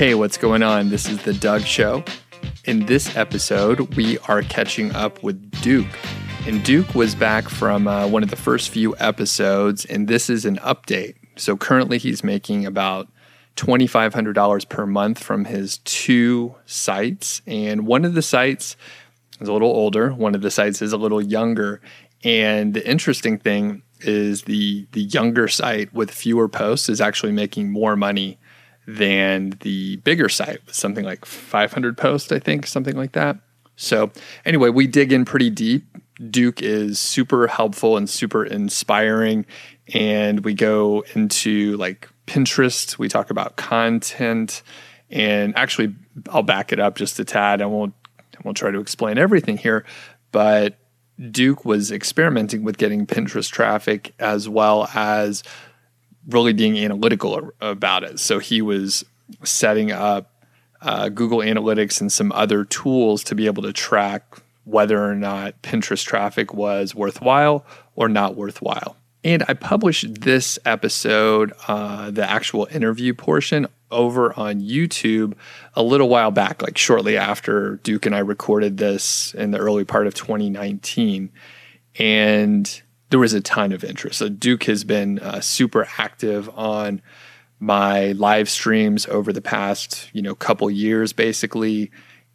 Hey, what's going on? This is The Doug Show. In this episode, we are catching up with Duke. And Duke was back from uh, one of the first few episodes, and this is an update. So currently, he's making about $2,500 per month from his two sites. And one of the sites is a little older, one of the sites is a little younger. And the interesting thing is the the younger site with fewer posts is actually making more money than the bigger site with something like 500 posts, I think, something like that. So, anyway, we dig in pretty deep. Duke is super helpful and super inspiring. And we go into like Pinterest, we talk about content. And actually, I'll back it up just a tad. I won't, I won't try to explain everything here, but Duke was experimenting with getting Pinterest traffic as well as really being analytical about it. So he was setting up uh, Google Analytics and some other tools to be able to track whether or not Pinterest traffic was worthwhile or not worthwhile. And I published this episode, uh, the actual interview portion, over on YouTube a little while back, like shortly after Duke and I recorded this in the early part of 2019. And there was a ton of interest. So Duke has been uh, super active on my live streams over the past, you know, couple years, basically,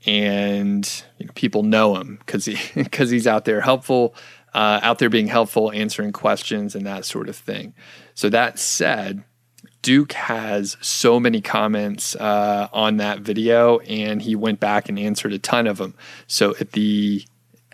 and you know, people know him because he because he's out there helpful, uh, out there being helpful, answering questions and that sort of thing. So that said, Duke has so many comments uh, on that video, and he went back and answered a ton of them. So at the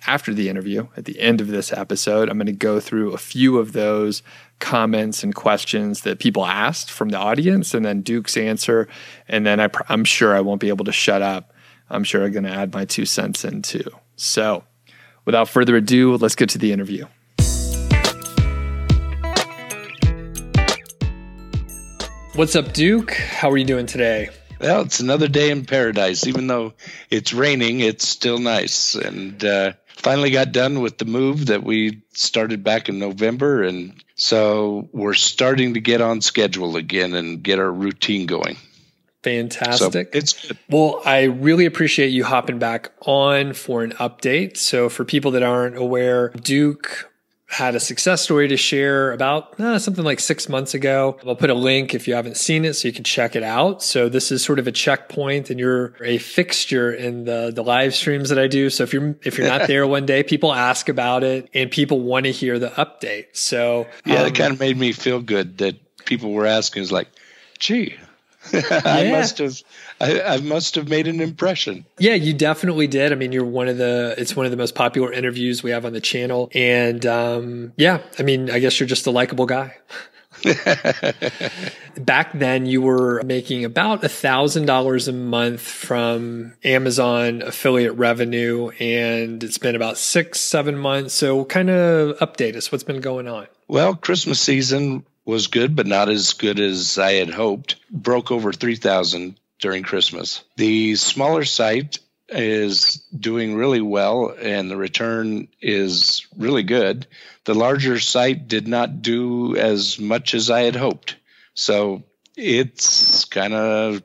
after the interview, at the end of this episode, I'm going to go through a few of those comments and questions that people asked from the audience, and then Duke's answer. And then I, am sure I won't be able to shut up. I'm sure I'm going to add my two cents in too. So, without further ado, let's get to the interview. What's up, Duke? How are you doing today? Well, it's another day in paradise. Even though it's raining, it's still nice. And uh, finally got done with the move that we started back in November. And so we're starting to get on schedule again and get our routine going. Fantastic. So it's good. Well, I really appreciate you hopping back on for an update. So, for people that aren't aware, Duke had a success story to share about uh, something like six months ago. I'll put a link if you haven't seen it so you can check it out. So this is sort of a checkpoint and you're a fixture in the, the live streams that I do. So if you're, if you're not there one day, people ask about it and people want to hear the update. So yeah, um, it kind of made me feel good that people were asking is like, gee, I yeah. must have I, I, must have made an impression. Yeah, you definitely did. I mean, you're one of the it's one of the most popular interviews we have on the channel, and um, yeah, I mean, I guess you're just a likable guy. Back then, you were making about a thousand dollars a month from Amazon affiliate revenue, and it's been about six, seven months. So, kind of update us. What's been going on? Well, Christmas season was good, but not as good as I had hoped. Broke over 3,000 during Christmas. The smaller site is doing really well and the return is really good. The larger site did not do as much as I had hoped. So it's kind of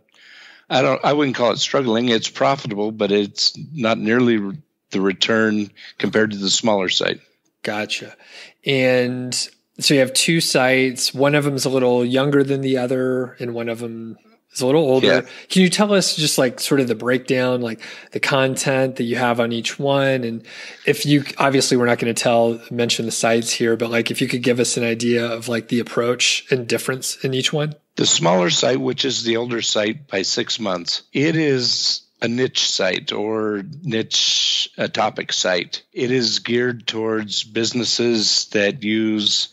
I don't I wouldn't call it struggling. It's profitable, but it's not nearly the return compared to the smaller site. Gotcha. And so you have two sites. One of them is a little younger than the other, and one of them is a little older. Yeah. Can you tell us just like sort of the breakdown, like the content that you have on each one? And if you obviously we're not going to tell mention the sites here, but like if you could give us an idea of like the approach and difference in each one. The smaller site, which is the older site by six months, it is a niche site or niche a topic site. It is geared towards businesses that use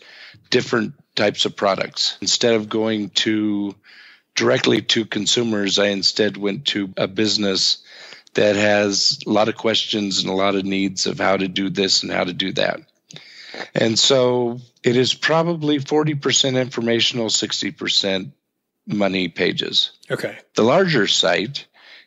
different types of products. Instead of going to directly to consumers, I instead went to a business that has a lot of questions and a lot of needs of how to do this and how to do that. And so it is probably 40% informational, 60% money pages. Okay. The larger site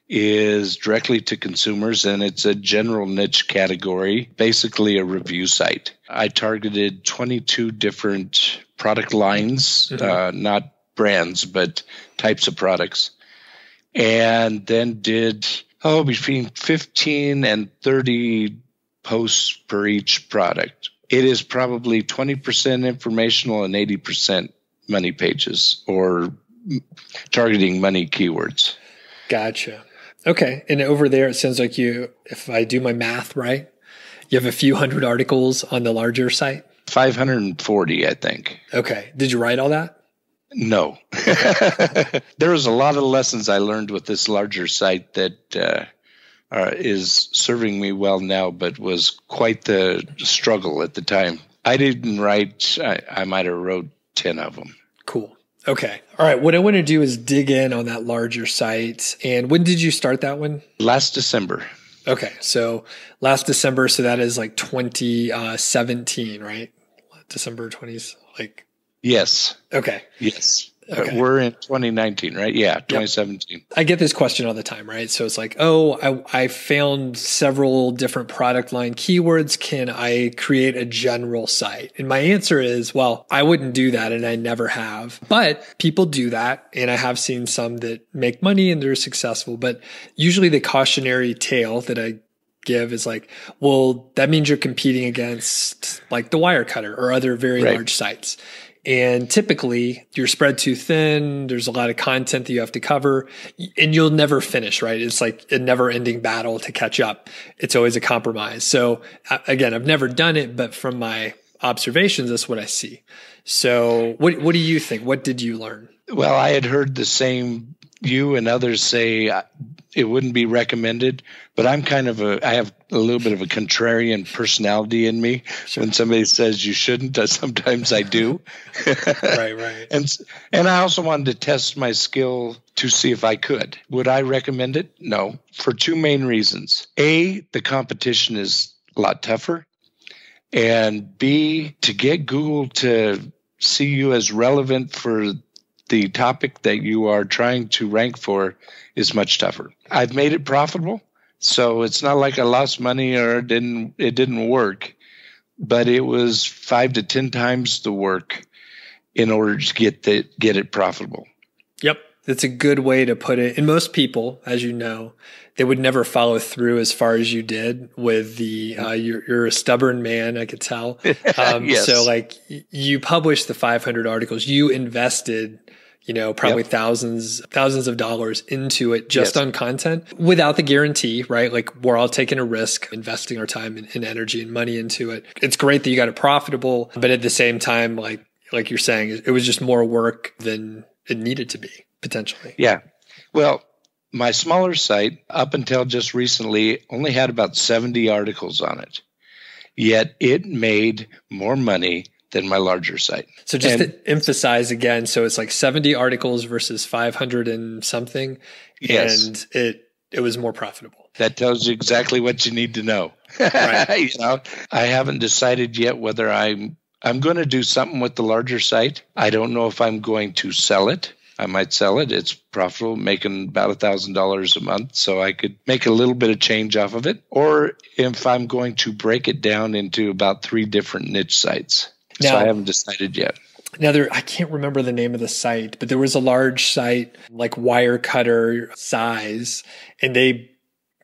is directly to consumers and it's a general niche category, basically a review site. I targeted 22 different product lines, mm-hmm. uh, not brands, but types of products. and then did oh between 15 and 30 posts per each product. It is probably 20% informational and 80% money pages or targeting money keywords. Gotcha. Okay. And over there, it sounds like you, if I do my math right, you have a few hundred articles on the larger site. 540, I think. Okay. Did you write all that? No. there was a lot of lessons I learned with this larger site that uh, uh, is serving me well now, but was quite the struggle at the time. I didn't write, I, I might have wrote 10 of them. Cool. Okay. All right. What I want to do is dig in on that larger site. And when did you start that one? Last December. Okay. So last December. So that is like 2017, right? December 20s. Like, yes. Okay. Yes. Okay. We're in 2019, right? Yeah, 2017. Yep. I get this question all the time, right? So it's like, oh, I, I found several different product line keywords. Can I create a general site? And my answer is, well, I wouldn't do that and I never have. But people do that. And I have seen some that make money and they're successful. But usually the cautionary tale that I give is like, well, that means you're competing against like the Wirecutter or other very right. large sites. And typically you're spread too thin. There's a lot of content that you have to cover and you'll never finish, right? It's like a never ending battle to catch up. It's always a compromise. So again, I've never done it, but from my observations, that's what I see. So what, what do you think? What did you learn? Well, I had heard the same you and others say uh, it wouldn't be recommended, but I'm kind of a I have a little bit of a contrarian personality in me. Sure. When somebody says you shouldn't, sometimes I do. right, right. and and I also wanted to test my skill to see if I could. Would I recommend it? No, for two main reasons. A, the competition is a lot tougher, and B, to get Google to see you as relevant for the topic that you are trying to rank for is much tougher. I've made it profitable, so it's not like I lost money or it didn't it didn't work, but it was five to ten times the work in order to get the get it profitable. Yep. That's a good way to put it. And most people, as you know, they would never follow through as far as you did with the, uh, you're, you're a stubborn man. I could tell. Um, yes. so like you published the 500 articles, you invested you know, probably yep. thousands, thousands of dollars into it just yes. on content without the guarantee, right? Like we're all taking a risk, investing our time and, and, energy and money into it. It's great that you got it profitable, but at the same time, like, like you're saying, it was just more work than it needed to be potentially. Yeah. Well, my smaller site up until just recently only had about 70 articles on it. Yet it made more money than my larger site. So just and, to emphasize again, so it's like 70 articles versus 500 and something. Yes. And it, it was more profitable. That tells you exactly what you need to know. Right. you know, I haven't decided yet whether I'm I'm going to do something with the larger site. I don't know if I'm going to sell it. I might sell it. It's profitable, making about a thousand dollars a month, so I could make a little bit of change off of it. Or if I'm going to break it down into about three different niche sites. Now, so I haven't decided yet. Now there, I can't remember the name of the site, but there was a large site like Wirecutter size, and they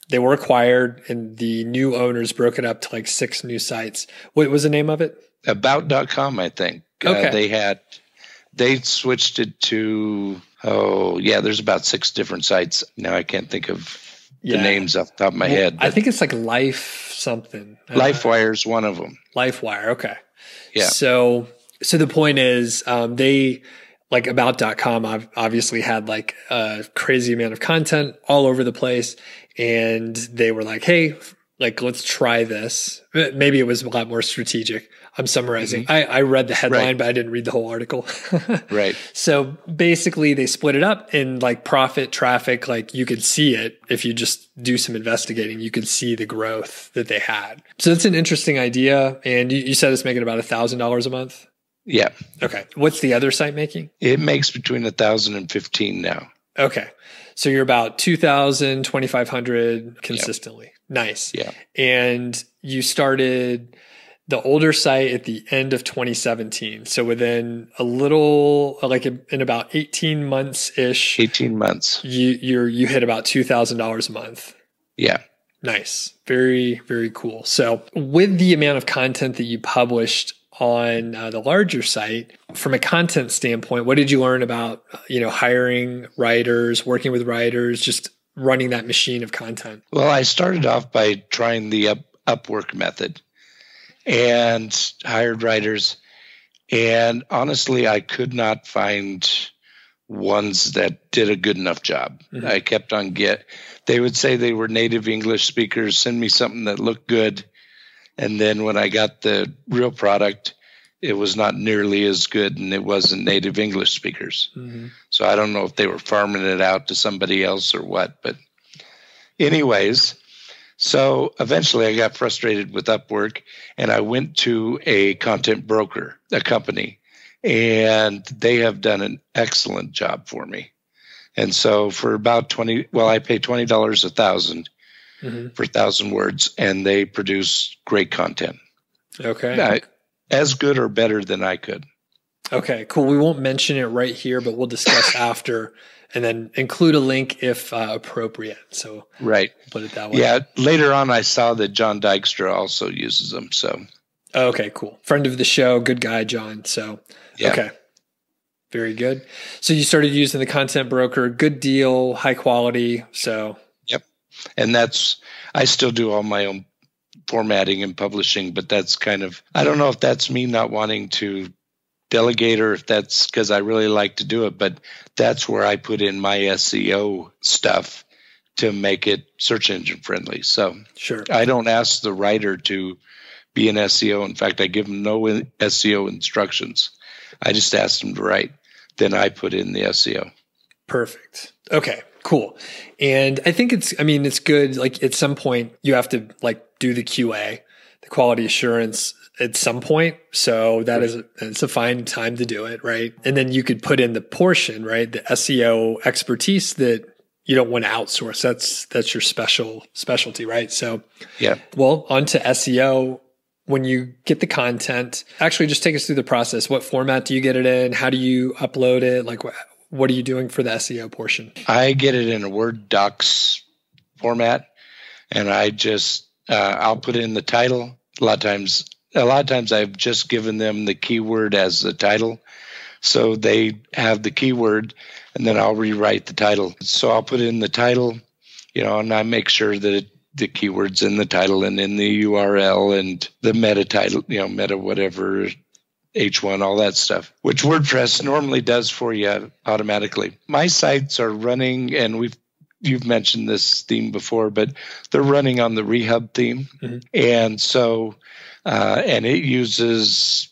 they were acquired, and the new owners broke it up to like six new sites. What was the name of it? About.com, I think. Uh, okay. Uh, they had they switched it to oh yeah, there's about six different sites now. I can't think of yeah. the names off the top of my well, head. I think it's like Life something. LifeWire is one of them. LifeWire, okay. Yeah. So, so the point is, um, they like about.com I've obviously had like a crazy amount of content all over the place. And they were like, Hey, like, let's try this. Maybe it was a lot more strategic. I'm summarizing. Mm-hmm. I, I, read the headline, right. but I didn't read the whole article. right. So basically, they split it up in like profit, traffic. Like you could see it if you just do some investigating. You could see the growth that they had. So that's an interesting idea. And you, you said it's making about a thousand dollars a month. Yeah. Okay. What's the other site making? It makes between a thousand and fifteen now. Okay. So you're about 2000, 2500 consistently. Yep. Nice. Yeah. And you started the older site at the end of 2017. So within a little, like in about 18 months ish, 18 months. You you you hit about two thousand dollars a month. Yeah. Nice. Very very cool. So with the amount of content that you published on uh, the larger site from a content standpoint what did you learn about you know hiring writers working with writers just running that machine of content well i started off by trying the up, upwork method and hired writers. And honestly, I could not find ones that did a good enough job. Mm-hmm. I kept on get. They would say they were native English speakers, send me something that looked good, and then when I got the real product, it was not nearly as good, and it wasn't native English speakers. Mm-hmm. So I don't know if they were farming it out to somebody else or what. But, anyways, so eventually I got frustrated with Upwork and I went to a content broker, a company, and they have done an excellent job for me. And so for about 20, well, I pay $20 a 1000 mm-hmm. for a thousand words and they produce great content. Okay. I, as good or better than I could. Okay, cool. We won't mention it right here, but we'll discuss after and then include a link if uh, appropriate. So right, put it that way. Yeah. Later on, I saw that Jon Dykstra also uses them. So okay, cool. Friend of the show, good guy, Jon. So yeah. okay, very good. So you started using the content broker, good deal, high quality. So yep, and that's I still do all my own formatting and publishing, but that's kind of I don't know if that's me not wanting to delegate or if that's because I really like to do it, but that's where I put in my SEO stuff to make it search engine friendly. So sure, I don't ask the writer to be an SEO. In fact, I give them no SEO instructions. I just ask them to write. Then I put in the SEO. Perfect. Okay, cool. And I think it's, I mean, it's good. Like at some point, you have to like do the QA, the quality assurance at some point. So that is it's a fine time to do it, right? And then you could put in the portion, right? The SEO expertise that you don't want to outsource. That's that's your special specialty, right? So yeah. Well, onto SEO. When you get the content, actually just take us through the process. What format do you get it in? How do you upload it? Like what what are you doing for the SEO portion? I get it in a Word docs format and I just uh, I'll put in the title. A lot of times a lot of times I've just given them the keyword as the title. So they have the keyword and then I'll rewrite the title. So I'll put in the title, you know, and I make sure that it, the keywords in the title and in the URL and the meta title, you know, meta whatever, H1, all that stuff, which WordPress normally does for you automatically. My sites are running, and we've you've mentioned this theme before, but they're running on the Rehub theme, mm-hmm. and so uh, and it uses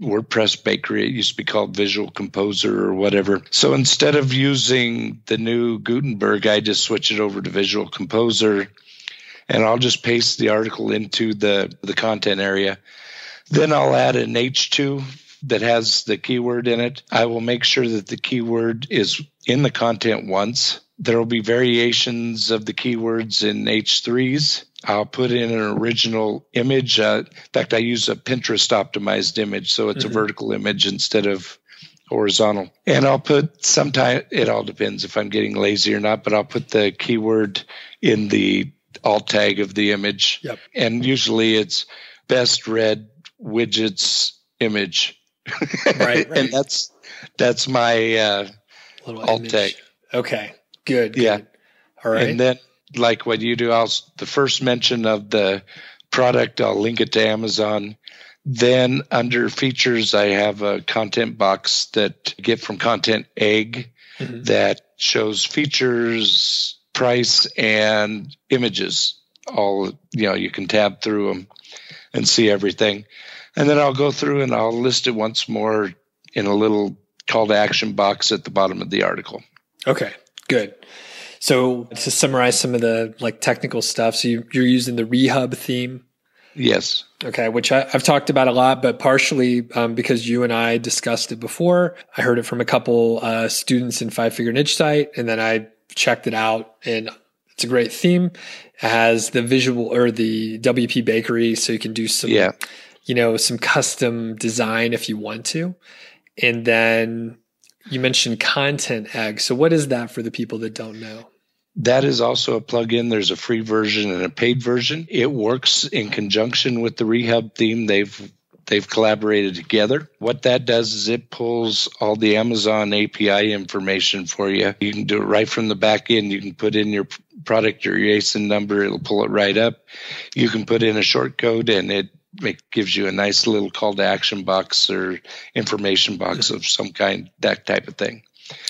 WordPress Bakery. It used to be called Visual Composer or whatever. So instead of using the new Gutenberg, I just switch it over to Visual Composer and I'll just paste the article into the, the content area. Then I'll add an H2 that has the keyword in it. I will make sure that the keyword is in the content once. There will be variations of the keywords in H3s I'll put in an original image. Uh, in fact, I use a Pinterest optimized image, so it's mm-hmm. a vertical image instead of horizontal. And I'll put sometimes it all depends if I'm getting lazy or not, but I'll put the keyword in the alt tag of the image. Yep. And usually it's best red widgets image. Right. right. and that's, that's my uh, Little alt image. tag. Okay. Good. Yeah. Good. All right. And then like what you do, I'll the first mention of the product, I'll link it to Amazon. Then under features, I have a content box that I get from Content Egg mm-hmm. that shows features, price, and images. All you know, you can tab through them and see everything. And then I'll go through and I'll list it once more in a little call to action box at the bottom of the article. Okay, good. So to summarize some of the like technical stuff, so you, are using the Rehub theme. Yes. Okay, which I, have talked about a lot, but partially um, because you and I discussed it before. I heard it from a couple uh, students in Five Figure Niche Site, and then I checked it out, and it's a great theme. It has the visual or the WP Bakery, so you can do some yeah. you know, some custom design if you want to. And then you mentioned Content Egg. So what is that for the people that don't know? That is also a plugin. There's a free version and a paid version. It works in conjunction with the Rehub theme. They've they've collaborated together. What that does is it pulls all the Amazon API information for you. You can do it right from the back end. You can put in your product or your ASIN number. It'll pull it right up. You can put in a short code and it it gives you a nice little call to action box or information box of some kind, that type of thing.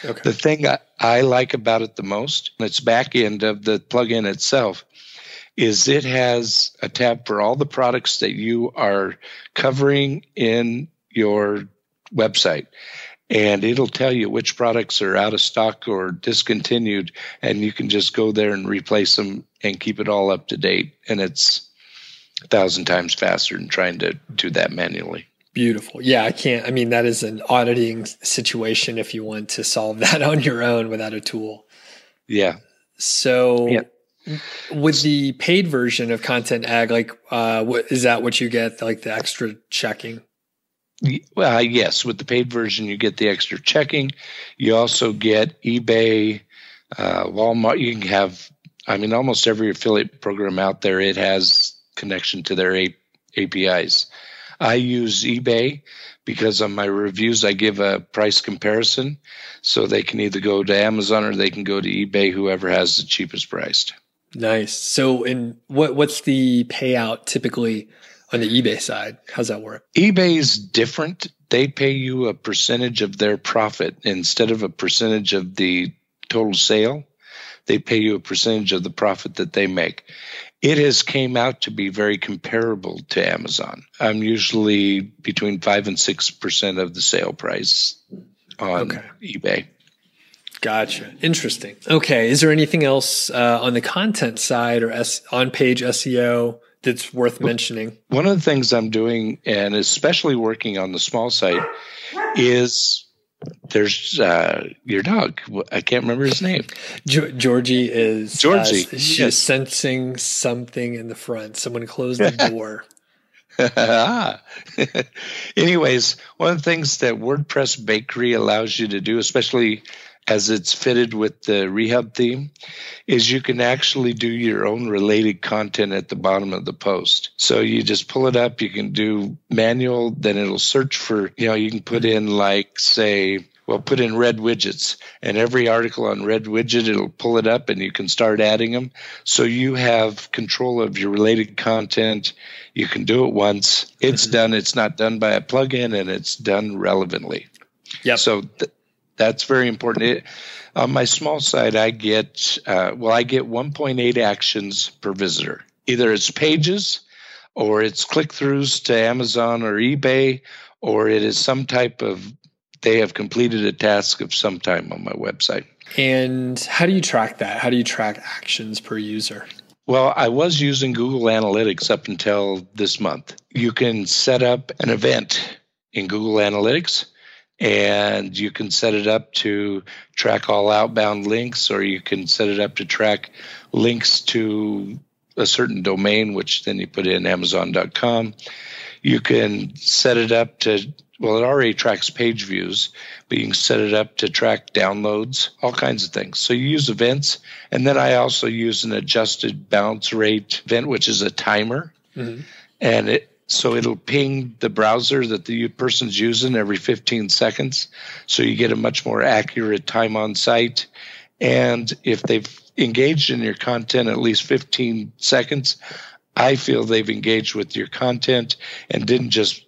Okay. The thing I, I like about it the most, its back end of the plugin itself, is it has a tab for all the products that you are covering in your website. And it'll tell you which products are out of stock or discontinued and you can just go there and replace them and keep it all up to date. And it's a thousand times faster than trying to do that manually beautiful yeah i can't i mean that is an auditing situation if you want to solve that on your own without a tool yeah so yeah. With the paid version of Content Egg, like, uh, what is that? What you get, like the extra checking? Well, yes. With the paid version, you get the extra checking. You also get eBay, uh, Walmart. You can have, I mean, almost every affiliate program out there. It has connection to their A- APIs. I use eBay because on my reviews I give a price comparison, so they can either go to Amazon or they can go to eBay, whoever has the cheapest priced. Nice. So, in what what's the payout typically on the eBay side? How's that work? eBay is different. They pay you a percentage of their profit instead of a percentage of the total sale. They pay you a percentage of the profit that they make. It has came out to be very comparable to Amazon. I'm usually between five and six percent of the sale price on okay. eBay. Gotcha. Interesting. Okay. Is there anything else uh, on the content side or S- on page SEO that's worth mentioning? One of the things I'm doing, and especially working on the small site, is there's uh, your dog. I can't remember his name. Georgie is Georgie. Uh, she's yes. sensing something in the front. Someone closed the door. Anyways, one of the things that WordPress Bakery allows you to do, especially as it's fitted with the Rehub theme is you can actually do your own related content at the bottom of the post. So you just pull it up, you can do manual, then it'll search for, you know, you can put in like say well put in red widgets and every article on red widget it'll pull it up and you can start adding them so you have control of your related content. You can do it once. It's mm-hmm. done it's not done by a plugin and it's done relevantly. Yeah so th- that's very important. It, on my small site, I get uh, well, I get 1.8 actions per visitor. Either it's pages, or it's click throughs to Amazon or eBay, or it is some type of they have completed a task of some time on my website. And how do you track that? How do you track actions per user? Well, I was using Google Analytics up until this month. You can set up an event in Google Analytics and you can set it up to track all outbound links or you can set it up to track links to a certain domain which then you put in amazon.com you can set it up to well it already tracks page views but you can set it up to track downloads all kinds of things. So you use events and then i also use an adjusted bounce rate event which is a timer. Mm-hmm. and it so it'll ping the browser that the person's using every 15 seconds. So you get a much more accurate time on site. And if they've engaged in your content at least 15 seconds, I feel they've engaged with your content and didn't just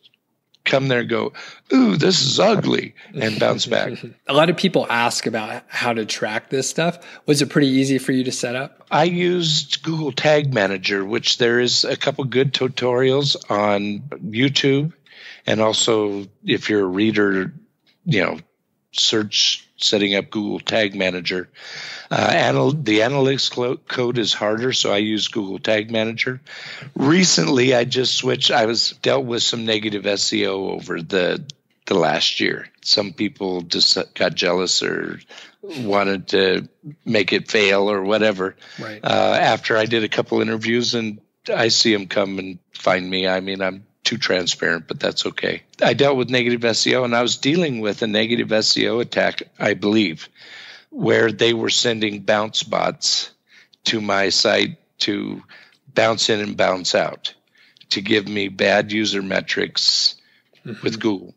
come there and go, ooh, this is ugly, and bounce back. a lot of people ask about how to track this stuff. Was it pretty easy for you to set up? I used Google Tag Manager, which there is a couple good tutorials on YouTube. And also, if you're a reader, you know, search setting up Google Tag Manager. Uh, anal- the analytics clo- code is harder, so I use Google Tag Manager. Recently, I just switched. I was dealt with some negative SEO over the the last year. Some people just got jealous or wanted to make it fail or whatever. Right. Uh, after I did a couple interviews, and I see them come and find me. I mean, I'm too transparent, but that's okay. I dealt with negative SEO and I was dealing with a negative SEO attack, I believe, where they were sending bounce bots to my site to bounce in and bounce out to give me bad user metrics mm-hmm. with Google.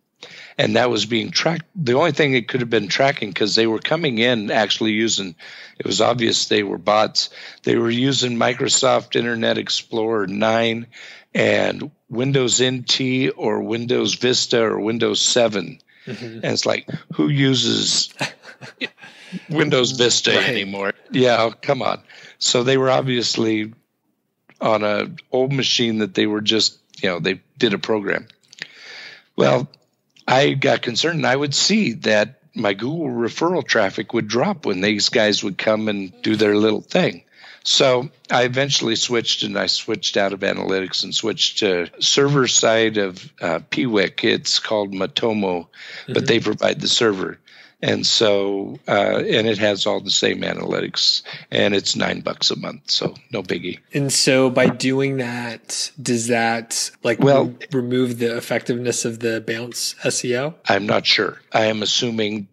And that was being tracked. The only thing it could have been tracking because they were coming in actually using, it was obvious they were bots. They were using Microsoft Internet Explorer 9 and Windows NT or Windows Vista or Windows 7. Mm-hmm. And it's like, who uses Windows Vista right. anymore? Yeah, come on. So they were obviously on a old machine that they were just, you know, they did a program. Well, I got concerned and I would see that my Google referral traffic would drop when these guys would come and do their little thing. So I eventually switched and I switched out of analytics and switched to server side of uh, Piwik. It's called Matomo, but mm-hmm. they provide the server and so uh, and it has all the same analytics and it's nine bucks a month so no biggie and so by doing that does that like well re- remove the effectiveness of the bounce seo i'm not sure i am assuming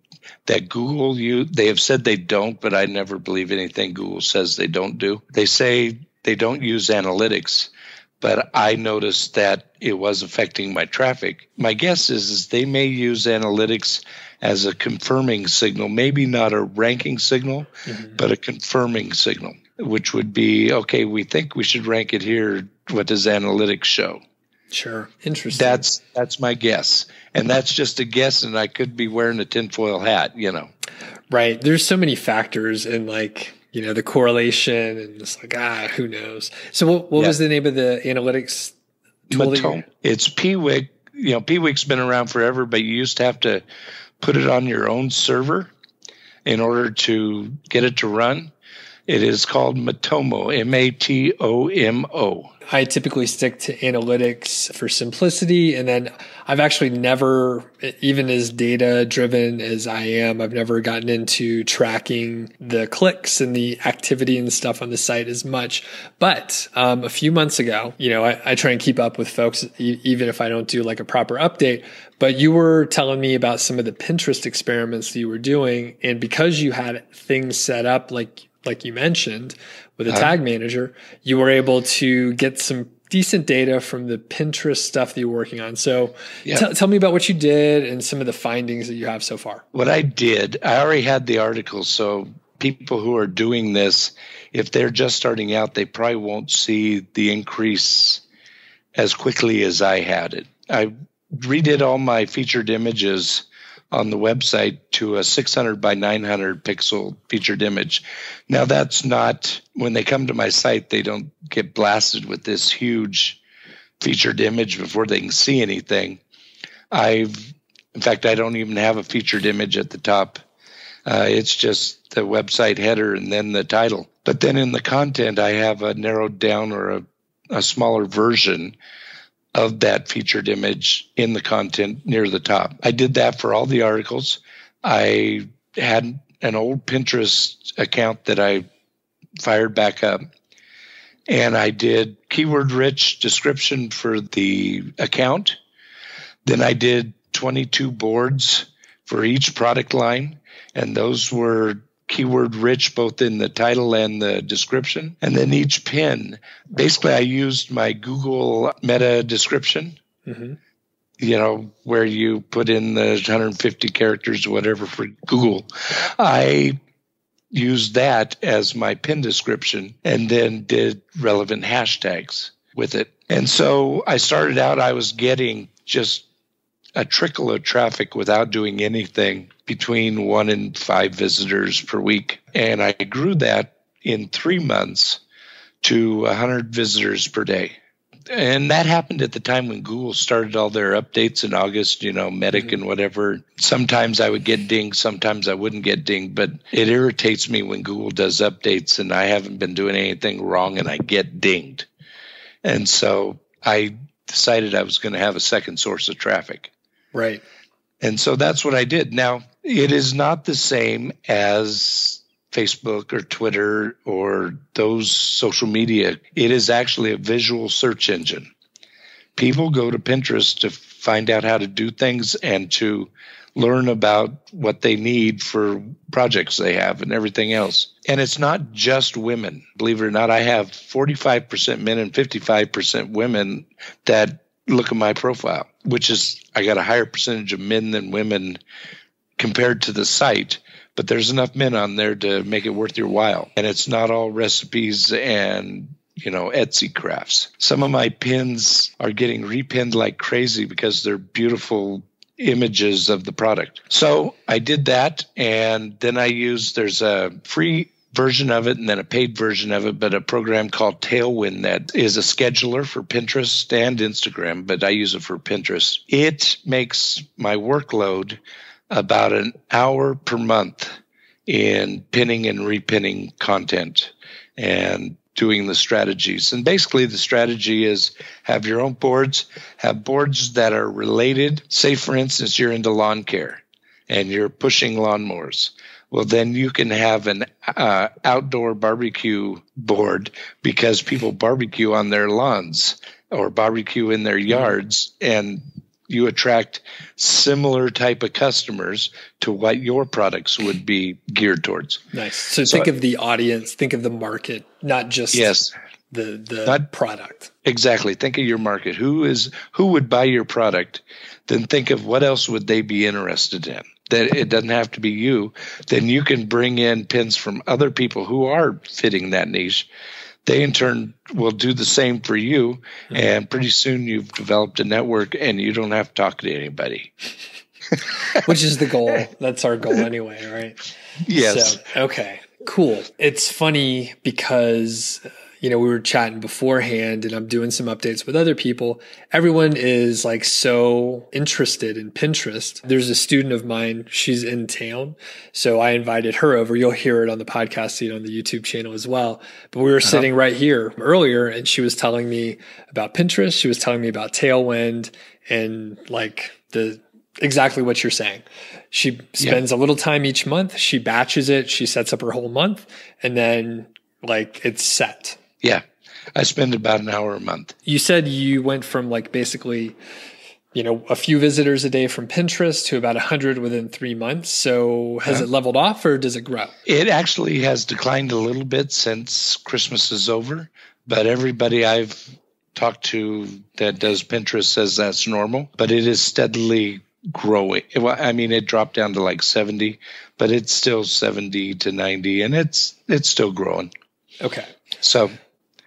that google you they have said they don't but i never believe anything google says they don't do they say they don't use analytics but I noticed that it was affecting my traffic. My guess is, is they may use analytics as a confirming signal, maybe not a ranking signal, mm-hmm. but a confirming signal, which would be okay, we think we should rank it here. What does analytics show? Sure. Interesting. That's that's my guess. And that's just a guess and I could be wearing a tinfoil hat, you know. Right. There's so many factors and like, you know, the correlation and it's like, ah, who knows. So what, what yeah. was the name of the analytics tool? It's Piwik. You know, Piwik's been around forever, but you used to have to put it on your own server in order to get it to run. It is called Matomo, M A T O M O. I typically stick to analytics for simplicity. And then I've actually never, even as data driven as I am, I've never gotten into tracking the clicks and the activity and stuff on the site as much. But um, a few months ago, you know, I, I, try and keep up with folks, e- even if I don't do like a proper update. But you were telling me about some of the Pinterest experiments that you were doing. And because you had things set up like like you mentioned, with a uh, tag manager, you were able to get some decent data from the Pinterest stuff that you're working on. So yeah. t- tell me about what you did and some of the findings that you have so far. What I did, I already had the article. So people who are doing this, if they're just starting out, they probably won't see the increase as quickly as I had it. I redid all my featured images on the website to a 600 by 900 pixel featured image. Now, that's not when they come to my site, they don't get blasted with this huge featured image before they can see anything. I've, in fact, I don't even have a featured image at the top. Uh, it's just the website header and then the title. But then in the content, I have a narrowed down or a, a smaller version of that featured image in the content near the top. I did that for all the articles. I had an old Pinterest account that I fired back up. And I did keyword rich description for the account. Then I did 22 boards for each product line. And those were keyword rich both in the title and the description. And then each pin, basically, I used my Google meta description. Mm-hmm. You know, where you put in the 150 characters or whatever for Google. I used that as my pin description and then did relevant hashtags with it. And so I started out, I was getting just a trickle of traffic without doing anything between one and five visitors per week. And I grew that in three months to 100 visitors per day. And that happened at the time when Google started all their updates in August, you know, Medic mm-hmm. and whatever. Sometimes I would get dinged, sometimes I wouldn't get dinged, but it irritates me when Google does updates and I haven't been doing anything wrong and I get dinged. And so I decided I was going to have a second source of traffic. Right. And so that's what I did. Now, it is not the same as Facebook or Twitter or those social media. It is actually a visual search engine. people go to Pinterest to find out how to do things and to learn about what they need for projects they have and everything else. And it's not just women. Believe it or not, I have 45% men and 55% women that look at my profile, which is I got a higher percentage of men than women compared to the site. But there's enough men on there to make it worth your while. And it's not all recipes and you know, Etsy crafts. Some of my pins are getting repinned like crazy because they're beautiful images of the product. So I did that. And then I used, there's a free version of it and then a paid version of it, but a program called Tailwind that is a scheduler for Pinterest and Instagram, but I use it for Pinterest. It makes my workload about an hour per month in pinning and repinning content. And doing the strategies. And basically, the strategy is have your own boards, have boards that are related. Say, for instance, you're into lawn care and you're pushing lawnmowers. Well, then you can have an uh, outdoor barbecue board because people barbecue on their lawns or barbecue in their yards and you attract similar type of customers to what your products would be geared towards. Nice. So, so think of the audience, think of the market, not just yes. the the not, product. Exactly. Think of your market. Who is who would buy your product? Then think of what else would they be interested in. That it doesn't have to be you. Then you can bring in pins from other people who are fitting that niche. They in turn will do the same for you mm-hmm. and pretty soon you've developed a network and you don't have to talk to anybody. Which is the goal. That's our goal anyway right? Yes. So, okay. Cool. It's funny because you know, we were chatting beforehand and I'm doing some updates with other people. Everyone is like so interested in Pinterest. There's a student of mine, she's in town. So I invited her over. You'll hear it on the podcast feed on the YouTube channel as well. But we were uh-huh. sitting right here earlier and she was telling me about Pinterest. She was telling me about Tailwind and like the exactly what you're saying. She spends yeah. a little time each month. She batches it. She sets up her whole month and then like it's set. Yeah. I spend about an hour a month. You said you went from like basically, you know, a few visitors a day from Pinterest to about 100 within three months. So has it leveled off or does it grow? It actually has declined a little bit since Christmas is over, but everybody I've talked to that does Pinterest says that's normal, but it is steadily growing. I mean, it dropped down to like 70, but it's still 70 to 90 and it's it's still growing. Okay. So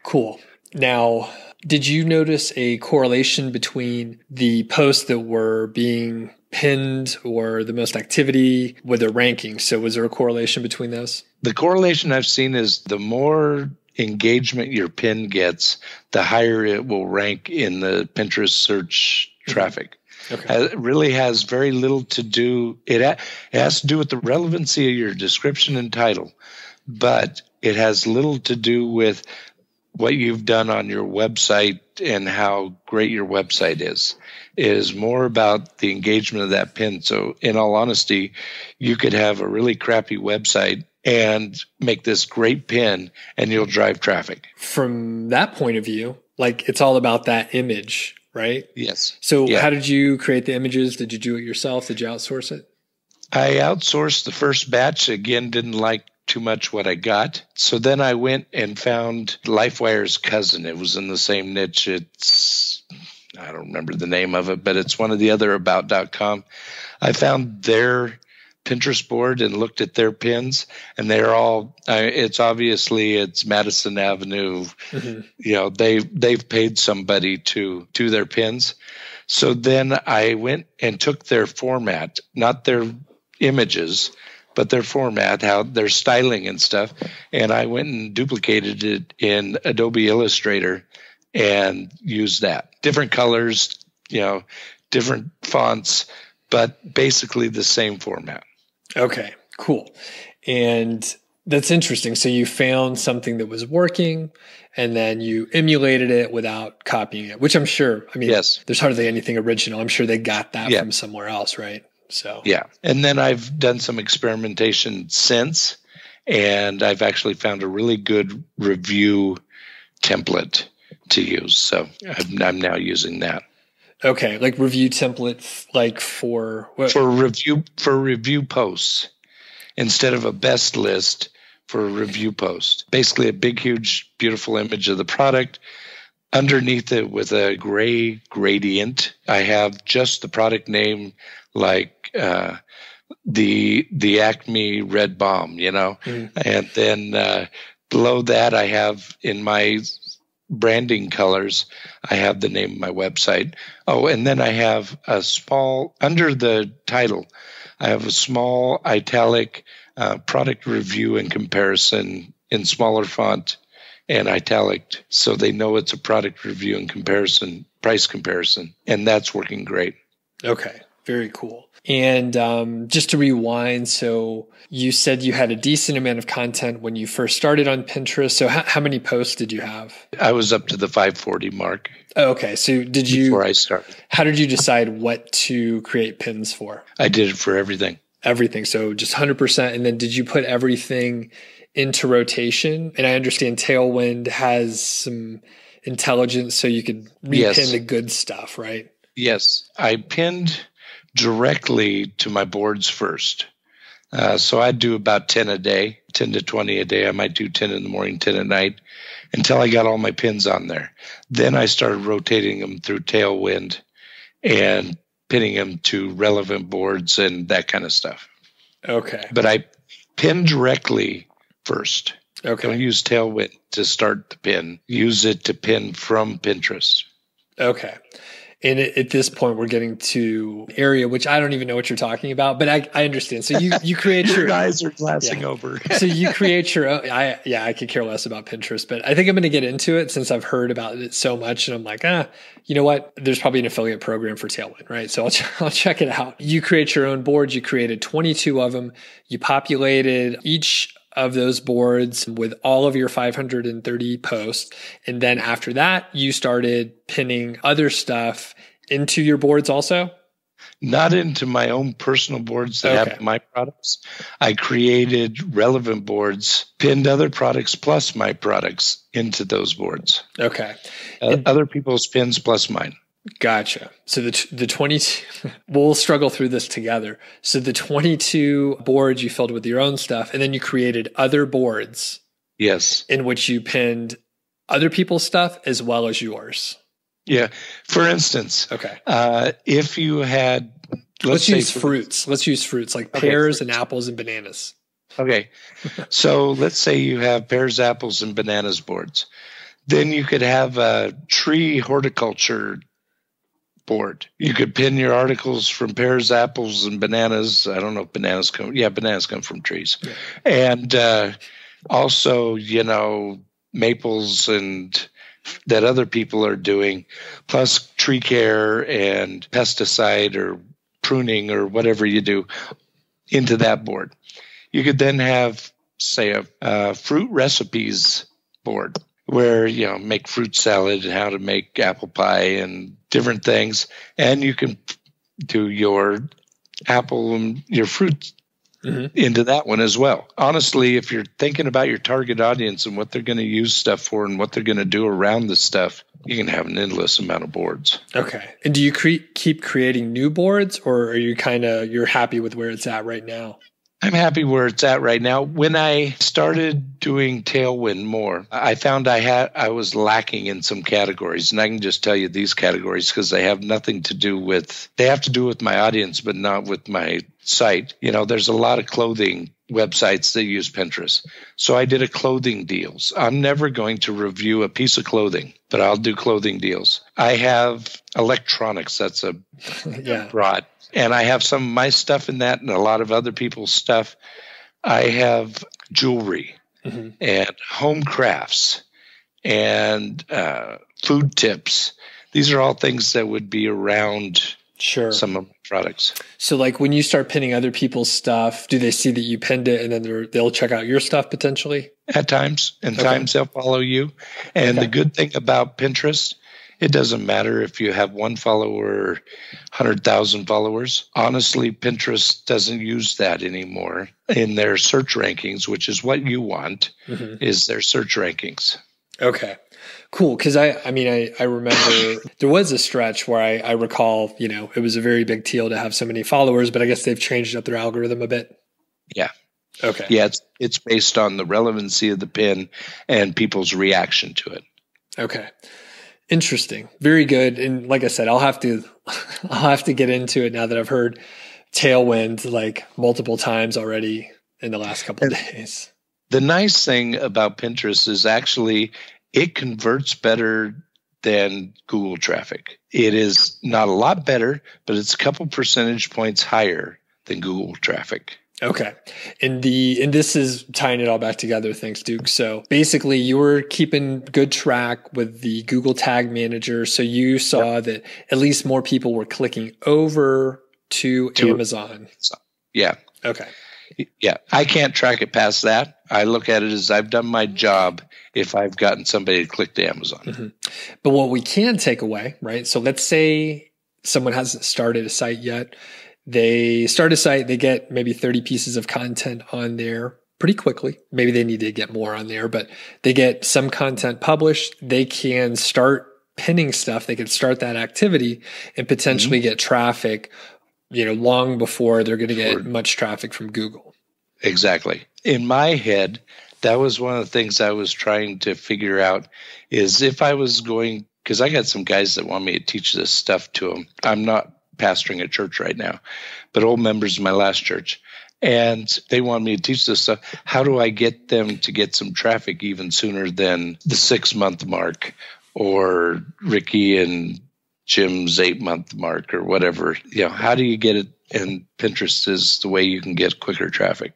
Cool. Now, did you notice a correlation between the posts that were being pinned or the most activity with the ranking? So, was there a correlation between those? The correlation I've seen is the more engagement your pin gets, the higher it will rank in the Pinterest search mm-hmm. traffic. Okay. It really has very little to do. It, it has to do with the relevancy of your description and title, but it has little to do with what you've done on your website and how great your website is. It is more about the engagement of that pin. So, in all honesty, you could have a really crappy website and make this great pin and you'll drive traffic. From that point of view, like it's all about that image, right? Yes. So, yeah. how did you create the images? Did you do it yourself? Did you outsource it? I outsourced the first batch. Again, didn't like too much what I got. So then I went and found LifeWire's cousin. It was in the same niche. It's, I don't remember the name of it, but it's one of the other about.com. I found their Pinterest board and looked at their pins, and they're all. Uh, it's obviously it's Madison Avenue. Mm-hmm. You know they they've paid somebody to do their pins. So then I went and took their format, not their images, but their format, how their styling and stuff. And I went and duplicated it in Adobe Illustrator and used that. Different colors, you know, different fonts, but basically the same format. Okay, cool. And that's interesting. So you found something that was working and then you emulated it without copying it, which I'm sure, I mean, yes. there's hardly anything original. I'm sure they got that yeah. from somewhere else, right? So yeah, and then I've done some experimentation since, and I've actually found a really good review template to use. So I'm, I'm now using that. Okay, like review template, like for what? for review for review posts instead of a best list for a review post. Basically, a big, huge, beautiful image of the product. Underneath it, with a gray gradient, I have just the product name, like uh, the the Acme Red Bomb, you know, mm. and then uh, below that, I have in my branding colors, I have the name of my website. Oh, and then I have a small, under the title, I have a small italic uh, product review and comparison in smaller font and italic so they know it's a product review and comparison, price comparison. And that's working great. Okay. Very cool. And um, just to rewind, so you said you had a decent amount of content when you first started on Pinterest. So how, how many posts did you have? I was up to the 540 mark. Oh, okay. So did you? Before I started. How did you decide what to create pins for? I did it for everything. Everything. So just 100%. And then did you put everything into rotation? And I understand Tailwind has some intelligence so you could repin yes. the good stuff, right? Yes. I pinned directly to my boards first. Uh, so I'd do about 10 a day, 10 to 20 a day. I might do 10 in the morning, 10 at night until I got all my pins on there. Then I started rotating them through Tailwind and pinning them to relevant boards and that kind of stuff. Okay. But I pin directly first. Okay. Don't use Tailwind to start the pin. Use it to pin from Pinterest. Okay. And at this point, we're getting to area which I don't even know what you're talking about, but I, I understand. So you you create your, your guys are glassing yeah. over. so you create your own. I yeah, I could care less about Pinterest, but I think I'm going to get into it since I've heard about it so much, and I'm like, ah, you know what? There's probably an affiliate program for Tailwind, right? So I'll ch- I'll check it out. You create your own boards. You created 22 of them. You populated each of those boards with all of your 530 posts. And then after that, you started pinning other stuff into your boards also? Not into my own personal boards that okay. have my products. I created relevant boards, pinned other products plus my products into those boards. Okay. Uh, other people's pins plus mine. Gotcha. So the the 22 we'll struggle through this together. So the 22 boards you filled with your own stuff and then you created other boards. Yes. In which you pinned other people's stuff as well as yours. Yeah. For instance, okay. Uh, if you had let's, let's use fruits. Let's use fruits like pears okay, and apples and bananas. Okay. so let's say you have pears, apples, and bananas boards. Then you could have a tree horticulture board. You could pin your articles from pears, apples, and bananas. I don't know if bananas come. Yeah, bananas come from trees, yeah. and uh, also you know maples and that other people are doing, plus tree care and pesticide or pruning or whatever you do into that board. You could then have, say, a, a fruit recipes board where you know make fruit salad and how to make apple pie and different things and you can do your apple and your fruit mm-hmm. into that one as well. Honestly if you're thinking about your target audience and what they're going to use stuff for and what they're going to do around the stuff you can have an endless amount of boards. Okay. And do you cre- keep creating new boards or are you kind of you're happy with where it's at right now I'm happy where it's at right now. When I started doing Tailwind more, I found I had I was lacking in some categories, and I can just tell you these categories because they have nothing to do with they have to do with my audience, but not with my site. You know, there's a lot of clothing websites that use Pinterest. So I did a clothing deals. I'm never going to review a piece of clothing, but I'll do clothing deals. I have electronics. That's a yeah. broad and I have some of my stuff in that and a lot of other people's stuff. I have jewelry mm-hmm. and home crafts and uh, food tips. These are all things that would be around sure some of my products. So, like when you start pinning other people's stuff, do they see that you pinned it and then they'll check out your stuff potentially? At times, and okay. times they'll follow you. And okay. the good thing about Pinterest it doesn't matter if you have one follower 100,000 followers. Honestly, Pinterest doesn't use that anymore in their search rankings, which is what you want, mm-hmm. is their search rankings. Okay. Cool. Cause I, I mean, I, I remember there was a stretch where I, I recall, you know, it was a very big deal to have so many followers, but I guess they've changed up their algorithm a bit. Yeah. Okay. Yeah. It's, it's based on the relevancy of the pin and people's reaction to it. Okay. Interesting. Very good. And like I said, I'll have to, I'll have to get into it now that I've heard Tailwind like multiple times already in the last couple of days. The nice thing about Pinterest is actually it converts better than Google traffic. It is not a lot better, but it's a couple percentage points higher than Google traffic. Okay. And the and this is tying it all back together, thanks, Duke. So basically you were keeping good track with the Google Tag Manager. So you saw yep. that at least more people were clicking over to, to Amazon. Yeah. Okay. Yeah. I can't track it past that. I look at it as I've done my job if I've gotten somebody to click to Amazon. Mm-hmm. But what we can take away, right? So let's say someone hasn't started a site yet they start a site, they get maybe 30 pieces of content on there pretty quickly. Maybe they need to get more on there, but they get some content published. They can start pinning stuff. They can start that activity and potentially mm-hmm. get traffic, you know, long before they're going to get much traffic from Google. Exactly. In my head, that was one of the things I was trying to figure out is if I was going because I got some guys that want me to teach this stuff to them. I'm not pastoring a church right now, but old members of my last church. And they want me to teach this stuff. How do I get them to get some traffic even sooner than the six month mark or Ricky and Jim's eight month mark or whatever? You know, how do you get it? And Pinterest is the way you can get quicker traffic.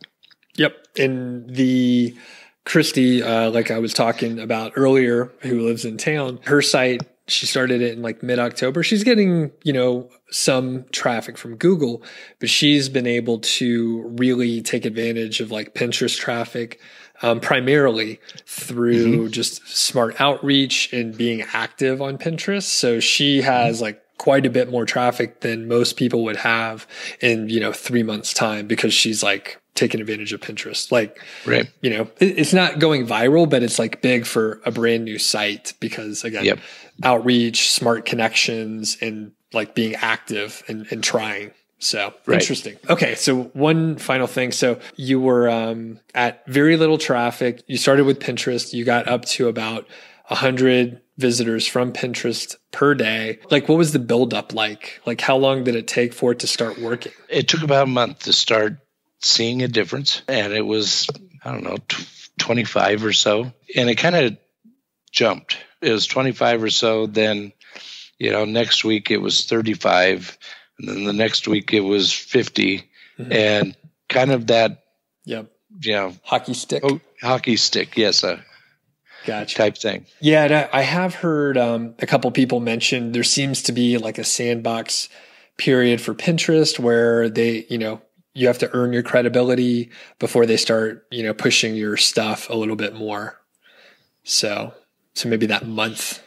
Yep. And the Christy, uh, like I was talking about earlier, who lives in town, her site she started it in like mid October. She's getting, you know, some traffic from Google, but she's been able to really take advantage of like Pinterest traffic, um, primarily through mm-hmm. just smart outreach and being active on Pinterest. So she has mm-hmm. like quite a bit more traffic than most people would have in, you know, three months time because she's like taking advantage of Pinterest. Like, right. you know, it, it's not going viral, but it's like big for a brand new site because again, yep. outreach, smart connections, and like being active and, and trying. So right. interesting. Okay. So one final thing. So you were um, at very little traffic. You started with Pinterest. You got up to about a hundred visitors from Pinterest per day. Like, what was the buildup like? Like, how long did it take for it to start working? It took about a month to start seeing a difference. And it was, I don't know, 25 or so. And it kind of jumped. It was 25 or so. Then, you know, next week it was 35. And then the next week it was 50. Mm-hmm. And kind of that, yep. you know, hockey stick. Oh, hockey stick. Yes. Uh, gotcha. type thing. Yeah, I have heard um, a couple people mention there seems to be like a sandbox period for Pinterest where they, you know, you have to earn your credibility before they start, you know, pushing your stuff a little bit more. So, so maybe that month,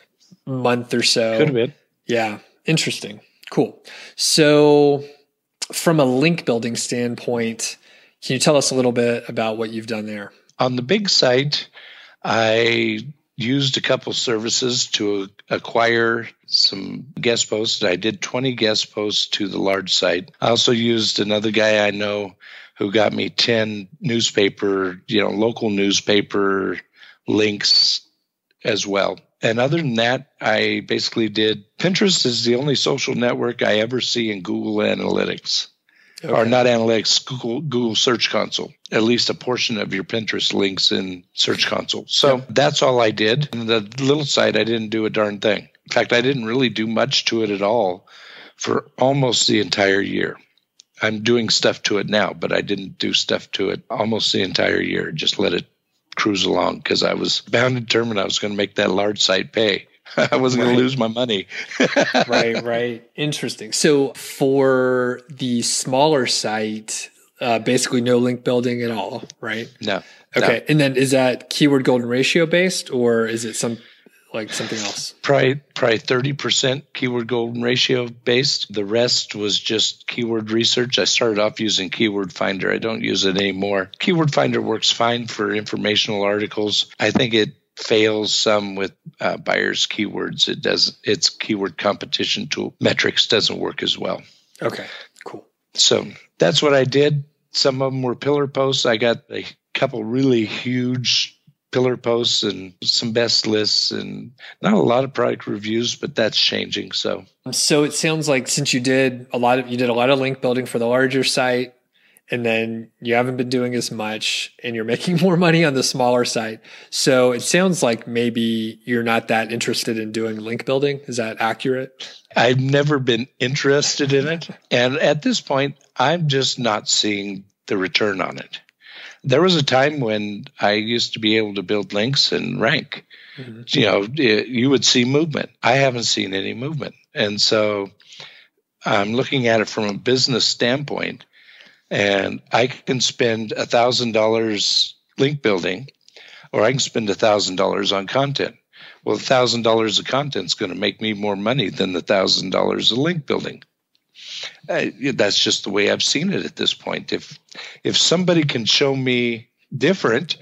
month or so. Could have been. Yeah. Interesting. Cool. So, from a link building standpoint, can you tell us a little bit about what you've done there? On the big site, I used a couple services to acquire some guest posts. I did 20 guest posts to the large site. I also used another guy I know who got me 10 newspaper, you know, local newspaper links as well. And other than that, I basically did Pinterest is the only social network I ever see in Google Analytics. Okay. Or not analytics, Google Google Search Console. At least a portion of your Pinterest links in Search Console. So yep. that's all I did. And the little site, I didn't do a darn thing. In fact, I didn't really do much to it at all for almost the entire year. I'm doing stuff to it now, but I didn't do stuff to it almost the entire year. Just let it cruise along because I was bound and determined I was going to make that large site pay. I wasn't right. going to lose my money. right, right. Interesting. So for the smaller site, uh, basically no link building at all, right? No. Okay. No. And then is that keyword golden ratio based or is it some like something else? Probably probably thirty percent keyword golden ratio based. The rest was just keyword research. I started off using Keyword Finder. I don't use it anymore. Keyword Finder works fine for informational articles. I think it fails some with uh, buyers keywords. It does its keyword competition tool metrics doesn't work as well. Okay, cool. So that's what I did. Some of them were pillar posts. I got a couple really huge pillar posts and some best lists and not a lot of product reviews but that's changing so so it sounds like since you did a lot of you did a lot of link building for the larger site and then you haven't been doing as much and you're making more money on the smaller site. So it sounds like maybe you're not that interested in doing link building. Is that accurate? I've never been interested in it. And at this point, I'm just not seeing the return on it. There was a time when I used to be able to build links and rank. Mm-hmm. You know, you would see movement. I haven't seen any movement. And so I'm looking at it from a business standpoint and I can spend a thousand dollars link building, or I can spend a thousand dollars on content. Well, a thousand dollars of content is going to make me more money than the thousand dollars of link building. Uh, that's just the way I've seen it at this point. If if somebody can show me different,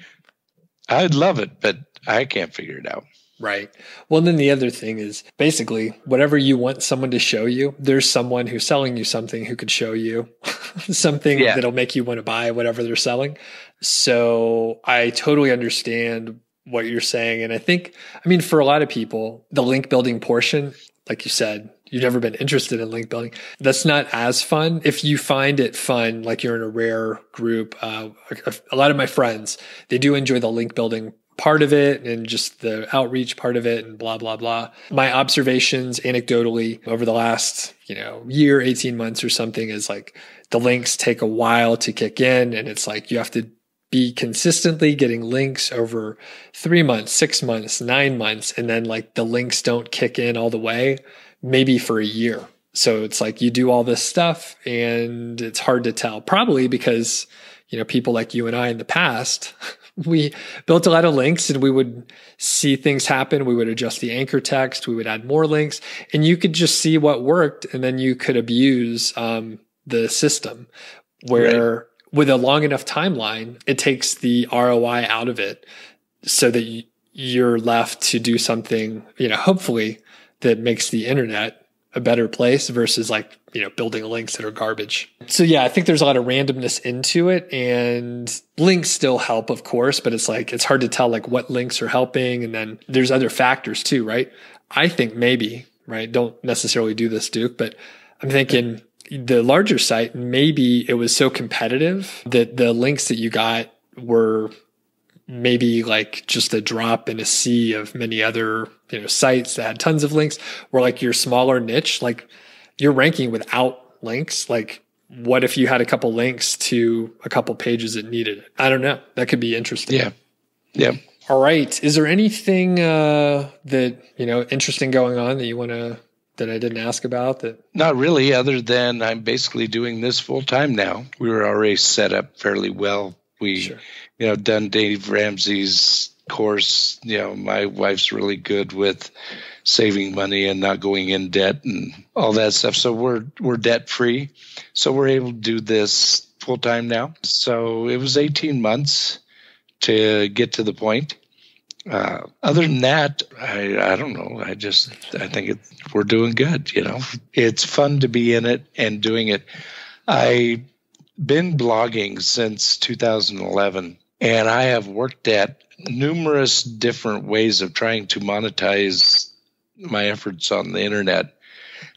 I'd love it, but I can't figure it out. Right. Well, then the other thing is basically whatever you want someone to show you, there's someone who's selling you something who could show you something yeah. that'll make you want to buy whatever they're selling. So I totally understand what you're saying. And I think, I mean, for a lot of people, the link building portion, like you said, you've never been interested in link building. That's not as fun. If you find it fun, like you're in a rare group, uh, a, a lot of my friends, they do enjoy the link building part of it and just the outreach part of it and blah blah blah. My observations anecdotally over the last you know year 18 months or something is like the links take a while to kick in and it's like you have to be consistently getting links over three months six months nine months and then like the links don't kick in all the way maybe for a year. So it's like you do all this stuff and it's hard to tell. Probably because you know people like you and i in the past we built a lot of links and we would see things happen. We would adjust the anchor text. We would add more links and you could just see what worked. And then you could abuse um, the system where right. with a long enough timeline, it takes the ROI out of it so that you're left to do something, you know, hopefully that makes the internet a better place versus like you know building links that are garbage. So yeah i think there's a lot of randomness into it and links still help of course but it's like it's hard to tell like what links are helping and then there's other factors too right? I think maybe right? Don't necessarily do this duke but i'm thinking the larger site maybe it was so competitive that the links that you got were maybe like just a drop in a sea of many other you know sites that had tons of links or like your smaller niche like you're ranking without links. Like what if you had a couple links to a couple pages that needed it? I don't know. That could be interesting. Yeah. Yeah. All right. Is there anything uh that you know interesting going on that you want to that I didn't ask about that? Not really, other than I'm basically doing this full time now. We were already set up fairly well. We sure. you know, done Dave Ramsey's course. You know, my wife's really good with saving money and not going in debt and all that stuff. So we're we're debt free. So we're able to do this full time now. So it was 18 months to get to the point. Uh, other than that, I, I don't know. I just I think it, we're doing good. You know, it's fun to be in it and doing it. I've been blogging since 2011 and I have worked at numerous different ways of trying to monetize my efforts on the internet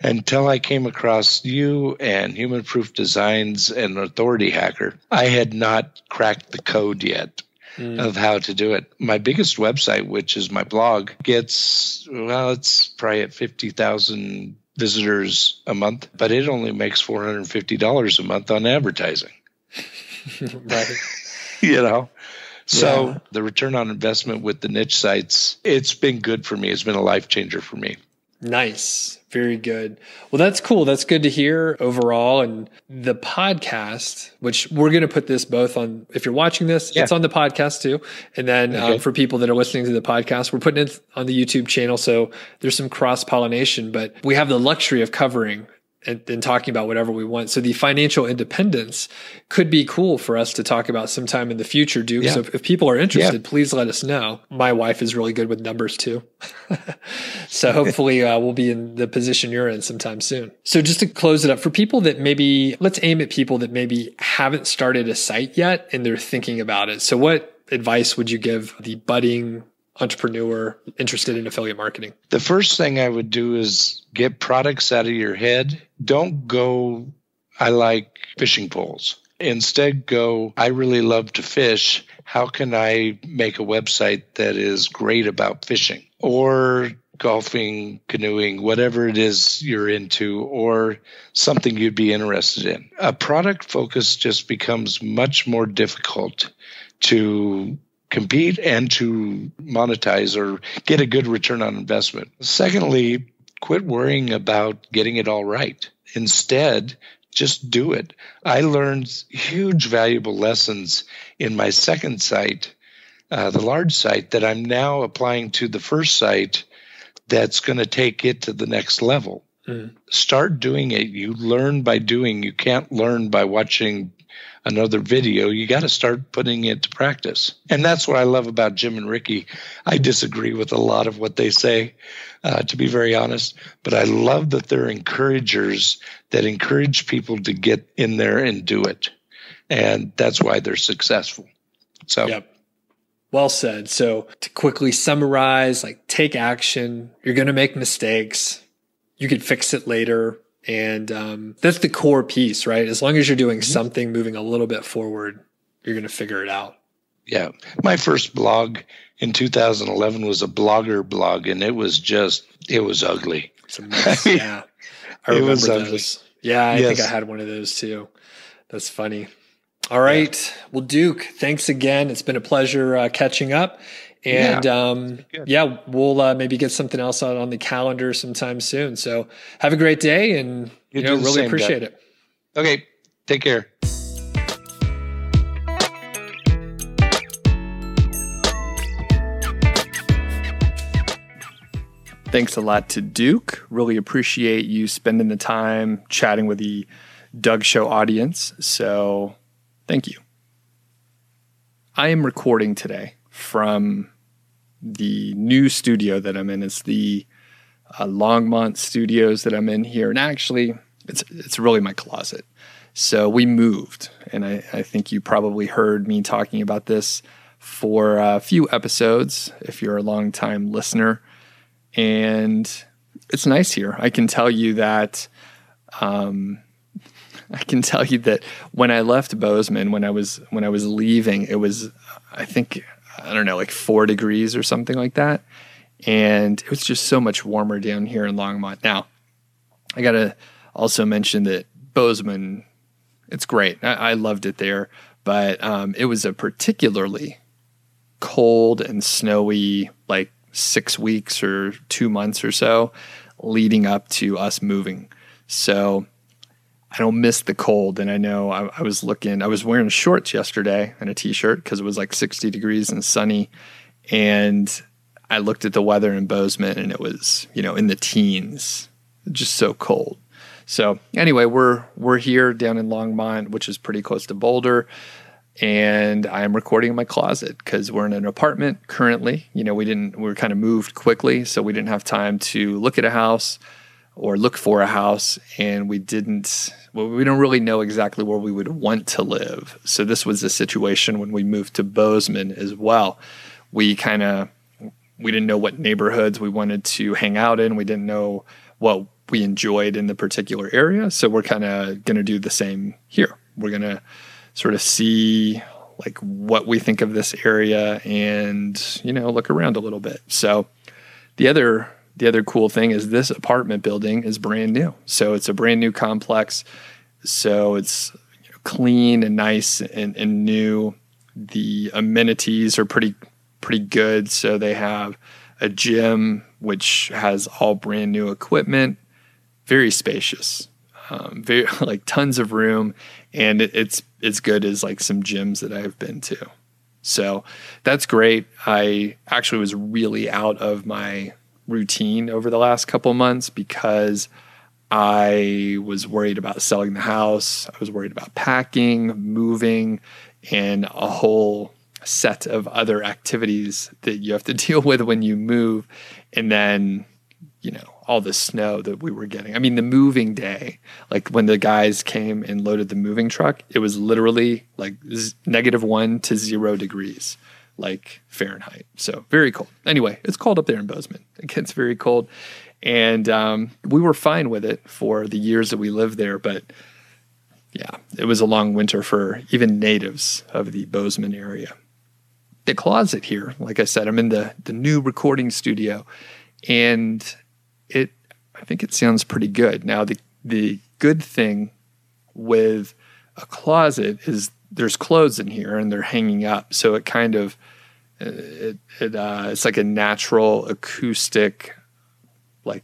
until I came across you and Human Proof Designs and Authority Hacker. I had not cracked the code yet. Mm. Of how to do it. My biggest website, which is my blog, gets, well, it's probably at 50,000 visitors a month, but it only makes $450 a month on advertising. right. you know, so yeah. the return on investment with the niche sites, it's been good for me. It's been a life changer for me. Nice. Very good. Well, that's cool. That's good to hear overall. And the podcast, which we're going to put this both on, if you're watching this, yeah. it's on the podcast too. And then um, okay. um, for people that are listening to the podcast, we're putting it on the YouTube channel. So there's some cross pollination, but we have the luxury of covering and, and, talking about whatever we want. So the financial independence could be cool for us to talk about sometime in the future, Duke. Yeah. So if, if, people are interested, yeah. please let us know. My wife is really good with numbers too. so hopefully uh, we'll be in the position you're in sometime soon. So just to close it up for people that maybe, let's aim at people that maybe haven't started a site yet and they're thinking about it. So what advice would you give the budding entrepreneur interested in affiliate marketing? The first thing I would do is get products out of your head. Don't go, I like fishing poles. Instead, go, I really love to fish. How can I make a website that is great about fishing? Or golfing, canoeing, whatever it is you're into, or something you'd be interested in. A product focus just becomes much more difficult to compete and to monetize or get a good return on investment. Secondly, quit worrying about getting it all right. Instead, just do it. I learned huge valuable lessons in my second site, uh, the large site, that I'm now applying to the first site that's going to take it to the next level. Mm. Start doing it. You learn by doing. You can't learn by watching another video, you got to start putting it to practice. And that's what I love about Jim and Ricky. I disagree with a lot of what they say, uh, to be very honest, but I love that they're encouragers that encourage people to get in there and do it. And that's why they're successful. So, yep. Well said. So, to quickly summarize, like take action. You're going to make mistakes. You can fix it later. And um, that's the core piece, right? As long as you're doing mm-hmm. something moving a little bit forward, you're going to figure it out. Yeah. My first blog in 2011 was a blogger blog, and it was just, it was ugly. It's a mess. yeah. I remember those. Ugly. Yeah, I yes. think I had one of those too. That's funny. All right. Yeah. Well, Duke, thanks again. It's been a pleasure uh, catching up. And yeah, um, yeah we'll uh, maybe get something else out on the calendar sometime soon. So have a great day and you, you know, really same, appreciate Doug. it. Okay. Take care. Thanks a lot to Duke. Really appreciate you spending the time chatting with the Doug Show audience. So thank you. I am recording today from the new studio that I'm in. It's the uh, Longmont Studios that I'm in here, and actually, it's it's really my closet. So we moved, and I, I think you probably heard me talking about this for a few episodes if you're a long time listener. And it's nice here. I can tell you that. Um, I can tell you that when I left Bozeman, when I was when I was leaving, it was I think I don't know, like four degrees or something like that. And it was just so much warmer down here in Longmont. Now, I got to also mention that Bozeman, it's great. I, I loved it there, but um, it was a particularly cold and snowy, like six weeks or two months or so leading up to us moving. So I don't miss the cold. And I know I, I was looking, I was wearing shorts yesterday and a t shirt because it was like 60 degrees and sunny. And I looked at the weather in Bozeman and it was, you know, in the teens, just so cold. So anyway, we're we're here down in Longmont, which is pretty close to Boulder, and I'm recording in my closet because we're in an apartment currently. You know, we didn't we were kind of moved quickly, so we didn't have time to look at a house or look for a house, and we didn't well, we don't really know exactly where we would want to live. So this was a situation when we moved to Bozeman as well. We kind of we didn't know what neighborhoods we wanted to hang out in. We didn't know what we enjoyed in the particular area. So we're kind of going to do the same here. We're going to sort of see like what we think of this area and you know look around a little bit. So the other the other cool thing is this apartment building is brand new. So it's a brand new complex. So it's clean and nice and, and new. The amenities are pretty pretty good. So they have a gym which has all brand new equipment, very spacious, um, very like tons of room, and it, it's it's good as like some gyms that I've been to. So that's great. I actually was really out of my routine over the last couple months because I was worried about selling the house. I was worried about packing, moving, and a whole set of other activities that you have to deal with when you move. And then, you know, all the snow that we were getting. I mean, the moving day, like when the guys came and loaded the moving truck, it was literally like negative one to zero degrees, like Fahrenheit. So very cold. Anyway, it's cold up there in Bozeman. It gets very cold. And um, we were fine with it for the years that we lived there. But yeah, it was a long winter for even natives of the Bozeman area. The closet here, like I said, I'm in the, the new recording studio. And it I think it sounds pretty good. Now the the good thing with a closet is there's clothes in here and they're hanging up, so it kind of it, it uh, it's like a natural acoustic like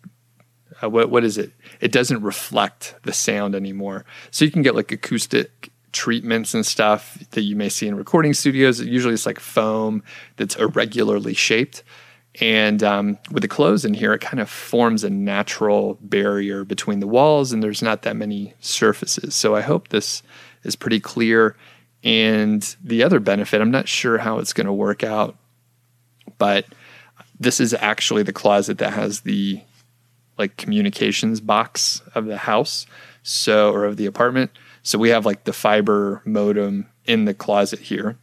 uh, what what is it? It doesn't reflect the sound anymore. So you can get like acoustic treatments and stuff that you may see in recording studios. Usually it's like foam that's irregularly shaped. And um, with the clothes in here, it kind of forms a natural barrier between the walls, and there's not that many surfaces. So I hope this is pretty clear. And the other benefit, I'm not sure how it's going to work out, but this is actually the closet that has the like communications box of the house, so or of the apartment. So we have like the fiber modem in the closet here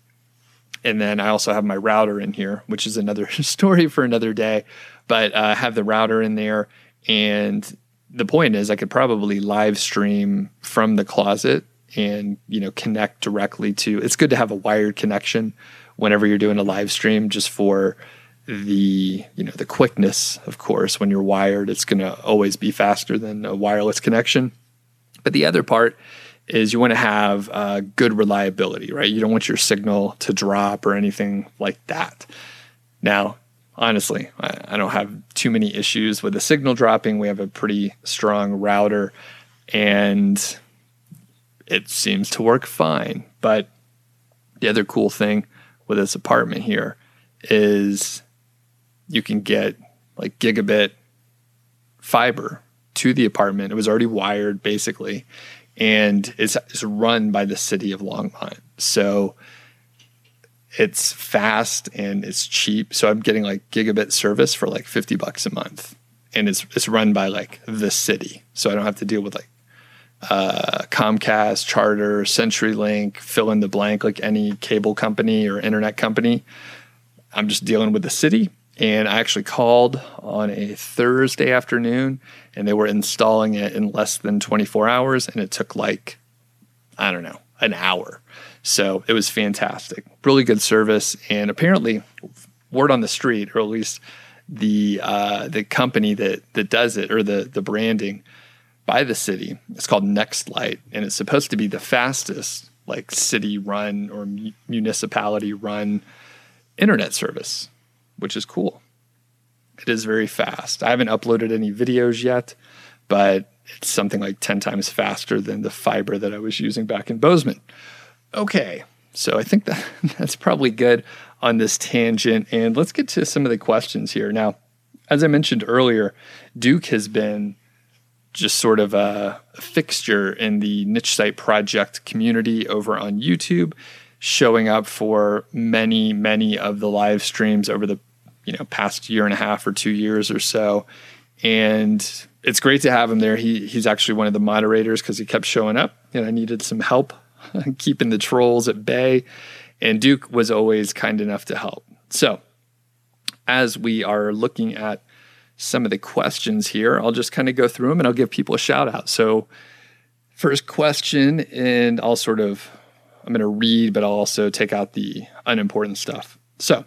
and then I also have my router in here, which is another story for another day. But uh, I have the router in there, and the point is, I could probably live stream from the closet and you know connect directly to. It's good to have a wired connection whenever you're doing a live stream, just for the you know the quickness. Of course, when you're wired, it's going to always be faster than a wireless connection. But the other part is you want to have uh, good reliability, right? You don't want your signal to drop or anything like that. Now, honestly, I, I, don't have too many issues with the signal dropping. We have a pretty strong router and it seems to work fine. But the other cool thing with this apartment here is you can get like gigabit fiber to the apartment. It was already wired basically and it's, it's run by the city of Longmont. So it's fast and it's cheap. So I'm getting like gigabit service for like 50 bucks a month. And it's it's run by like the city. So I don't have to deal with like uh, Comcast, Charter, CenturyLink, fill in the blank like any cable company or internet company. I'm just dealing with the city. And I actually called on a Thursday afternoon and they were installing it in less than 24 hours and it took like i don't know an hour. So it was fantastic. Really good service and apparently word on the street or at least the uh, the company that that does it or the the branding by the city it's called NextLight, and it's supposed to be the fastest like city run or municipality run internet service which is cool it is very fast. I haven't uploaded any videos yet, but it's something like 10 times faster than the fiber that I was using back in Bozeman. Okay, so I think that that's probably good on this tangent. And let's get to some of the questions here. Now, as I mentioned earlier, Duke has been just sort of a, fixture in the niche site project community over on YouTube, showing up for many, many of the live streams over the you know past year and a half or two years or so, and it's great to have him there. He he's actually one of the moderators because he kept showing up, and I needed some help keeping the trolls at bay, and Duke was always kind enough to help. So, as we are looking at some of the questions here, I'll just kind of go through them and I'll give people a shout out. So, first question, and I'll sort of I'm going to read, but I'll also take out the unimportant stuff. So,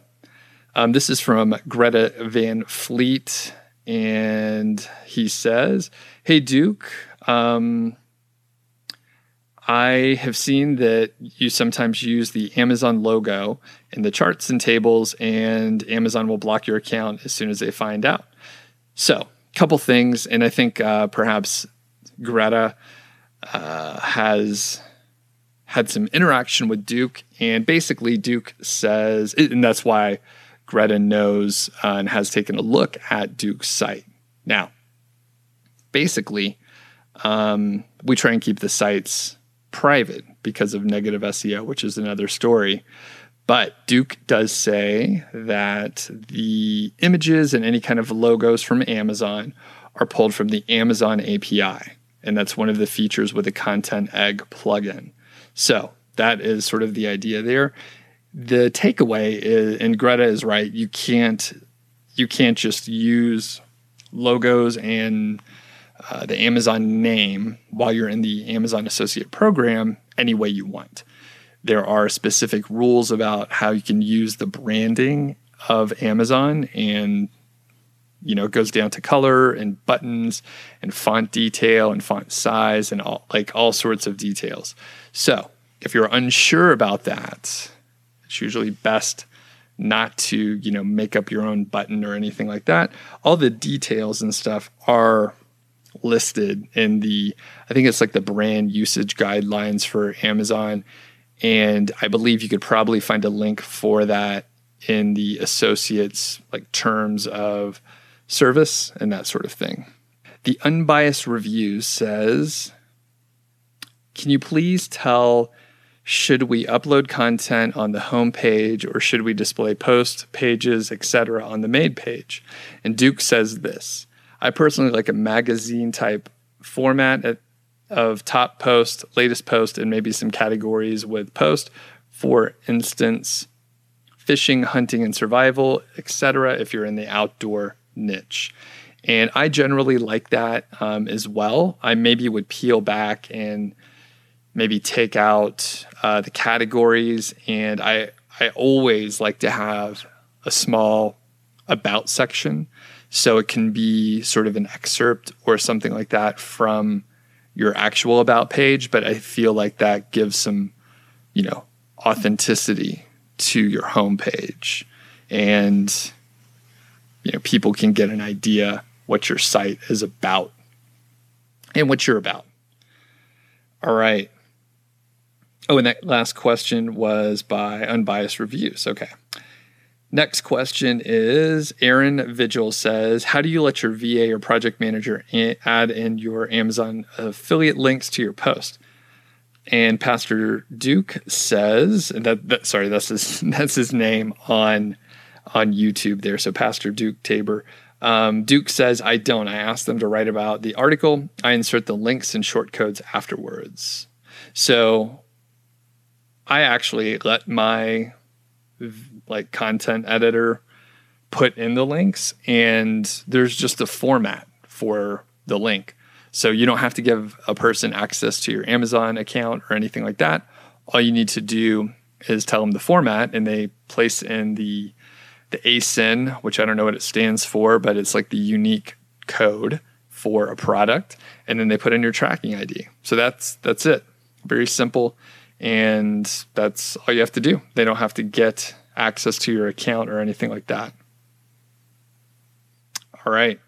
um, this is from Greta Van Fleet, and he says, Hey, Duke, um, I have seen that you sometimes use the Amazon logo in the charts and tables, and Amazon will block your account as soon as they find out. So, a couple things, and I think uh, perhaps Greta uh, has had some interaction with Duke, and basically Duke says, and that's why Greta knows uh, and has taken a look at Duke's site. Now, basically, Um, we try and keep the sites private because of negative SEO, which is another story. But Duke does say that the images and any kind of logos from Amazon are pulled from the Amazon API. And that's one of the features with the Content Egg plugin. So that is sort of the idea there. The takeaway is, and Greta is right, you can't you can't just use logos and uh, the Amazon name while you're in the Amazon Associate Program any way you want. There are specific rules about how you can use the branding of Amazon and you know it goes down to color and buttons and font detail and font size and all like all sorts of details. So, if you're unsure about that, it's usually best not to, you know, make up your own button or anything like that. All the details and stuff are listed in the I think it's like the brand usage guidelines for Amazon and I believe you could probably find a link for that in the associates like terms of service and that sort of thing. The unbiased review says, "Can you please tell should we upload content on the home page or should we display post pages, etc. on the made page?" And Duke says this, I personally like a magazine type format at, of top post, latest post, and maybe some categories with post. For instance, fishing, hunting, and survival, etc. If you're in the outdoor niche. And I generally like that um, as well. I maybe would peel back and maybe take out uh, the categories. And I, I always like to have a small about section. So it can be sort of an excerpt or something like that from your actual about page. But I feel like that gives some, you know, authenticity to your homepage. And you know people can get an idea what your site is about and what you're about all right oh and that last question was by unbiased reviews okay next question is aaron vigil says how do you let your va or project manager add in your amazon affiliate links to your post and pastor duke says that, that sorry that's his that's his name on on YouTube there. So Pastor Duke Tabor. Um, Duke says, I don't. I ask them to write about the article. I insert the links and short codes afterwards. So I actually let my like content editor put in the links and there's just a format for the link. So you don't have to give a person access to your Amazon account or anything like that. All you need to do is tell them the format and they place in the the ASIN, which I don't know what it stands for, but it's like the unique code for a product, and then they put in your tracking ID. So that's that's it. Very simple, and that's all you have to do. They don't have to get access to your account or anything like that. All right.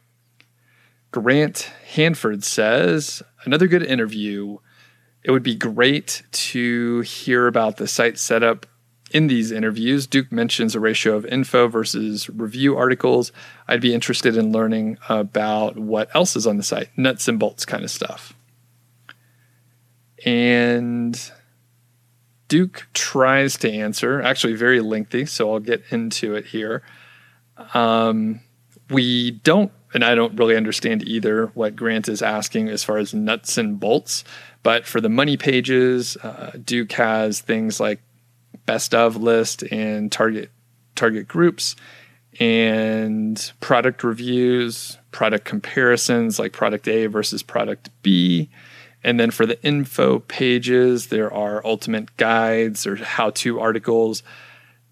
Grant Hanford says another good interview. It would be great to hear about the site setup in these interviews, Duke mentions a ratio of info versus review articles. I'd be interested in learning about what else is on the site, nuts and bolts kind of stuff. And Duke tries to answer, actually, very lengthy, so I'll get into it here. Um, we don't, and I don't really understand either what Grant is asking as far as nuts and bolts, but for the money pages, uh, Duke has things like best of list and target target groups and product reviews, product comparisons like product A versus product B. And then for the info pages, there are ultimate guides or how to articles,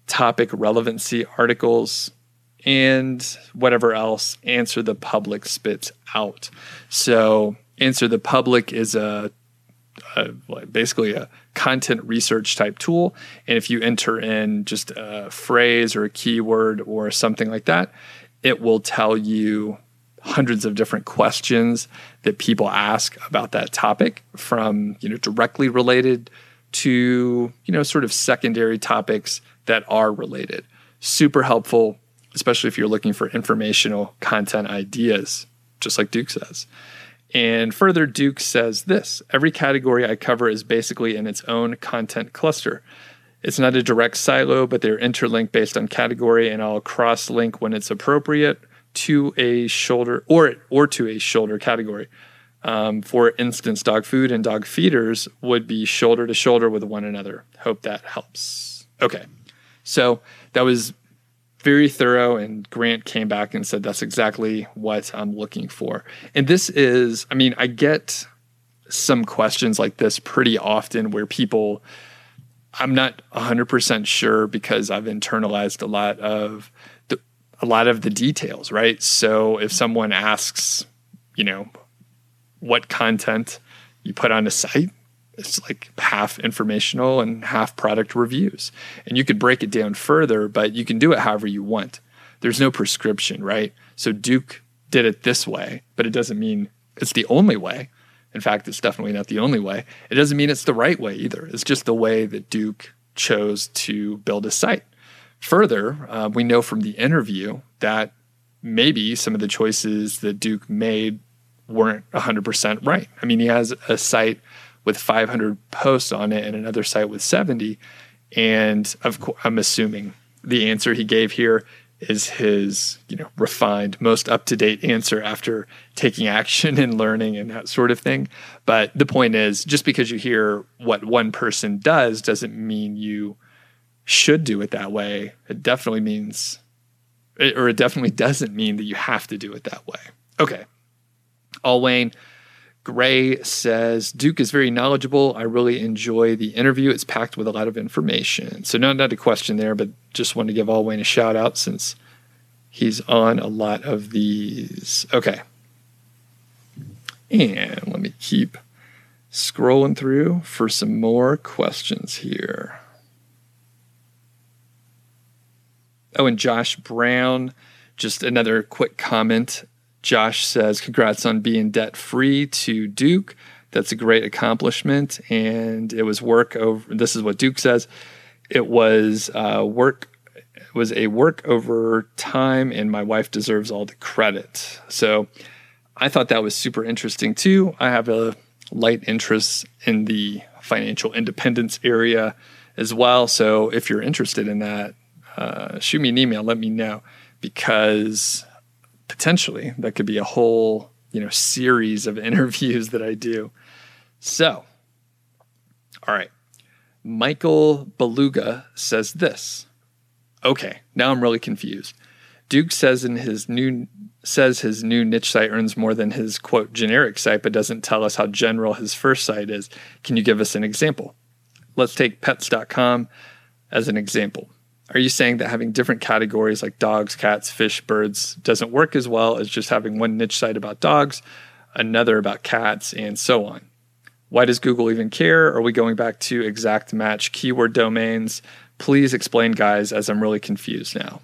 topic relevancy articles, and whatever else Answer the Public spits out. So, Answer the Public is a a, basically a content research type tool. And if you enter in just a phrase or a keyword or something like that, it will tell you hundreds of different questions that people ask about that topic from, you know, directly related to, you know, sort of secondary topics that are related. Super helpful, especially if you're looking for informational content ideas, just like Duke says. And further, Duke says this every category I cover is basically in its own content cluster. It's not a direct silo, but they're interlinked based on category, and I'll cross link when it's appropriate to a shoulder or or to a shoulder category. Um, for instance, dog food and dog feeders would be shoulder to shoulder with one another. Hope that helps. Okay, so that was very thorough, and Grant came back and said that's exactly what I'm looking for. And this is, I mean, I get some questions like this pretty often where people I'm not 100% sure because I've internalized a lot of a lot of the details, right? So if someone asks, you know, what content you put on a site, it's like half informational and half product reviews. And you could break it down further, but you can do it however you want. There's no prescription, right? So Duke did it this way, but it doesn't mean it's the only way. In fact, it's definitely not the only way. It doesn't mean it's the right way either. It's just the way that Duke chose to build a site. Further, uh, we know from the interview that maybe some of the choices that Duke made weren't 100% right. I mean, he has a site with 500 posts on it and another site with 70. And of course, I'm assuming the answer he gave here is his you know refined most up to date answer after taking action and learning and that sort of thing but the point is just because you hear what one person does doesn't mean you should do it that way it definitely means or it definitely doesn't mean that you have to do it that way okay all wayne Gray says Duke is very knowledgeable. I really enjoy the interview. It's packed with a lot of information. So, not, not a question there, but just wanted to give All Wayne a shout out since he's on a lot of these. Okay. And let me keep scrolling through for some more questions here. Oh, and Josh Brown, just another quick comment Josh says, Congrats on being debt free to Duke. That's a great accomplishment. And it was work over, this is what Duke says it was uh, work. It was a work over time, and my wife deserves all the credit. So I thought that was super interesting too. I have a light interest in the financial independence area as well. So if you're interested in that, uh, shoot me an email, let me know because potentially that could be a whole you know series of interviews that I do. So, all right, Michael Beluga says this. Okay, now I'm really confused. Duke says in his new says his new niche site earns more than his quote generic site, but doesn't tell us how general his first site is. Can you give us an example? Let's take pets.com as an example. Are you saying that having different categories like dogs, cats, fish, birds doesn't work as well as just having one niche site about dogs, another about cats, and so on? Why does Google even care? Are we going back to exact match keyword domains? Please explain, guys, as I'm really confused now.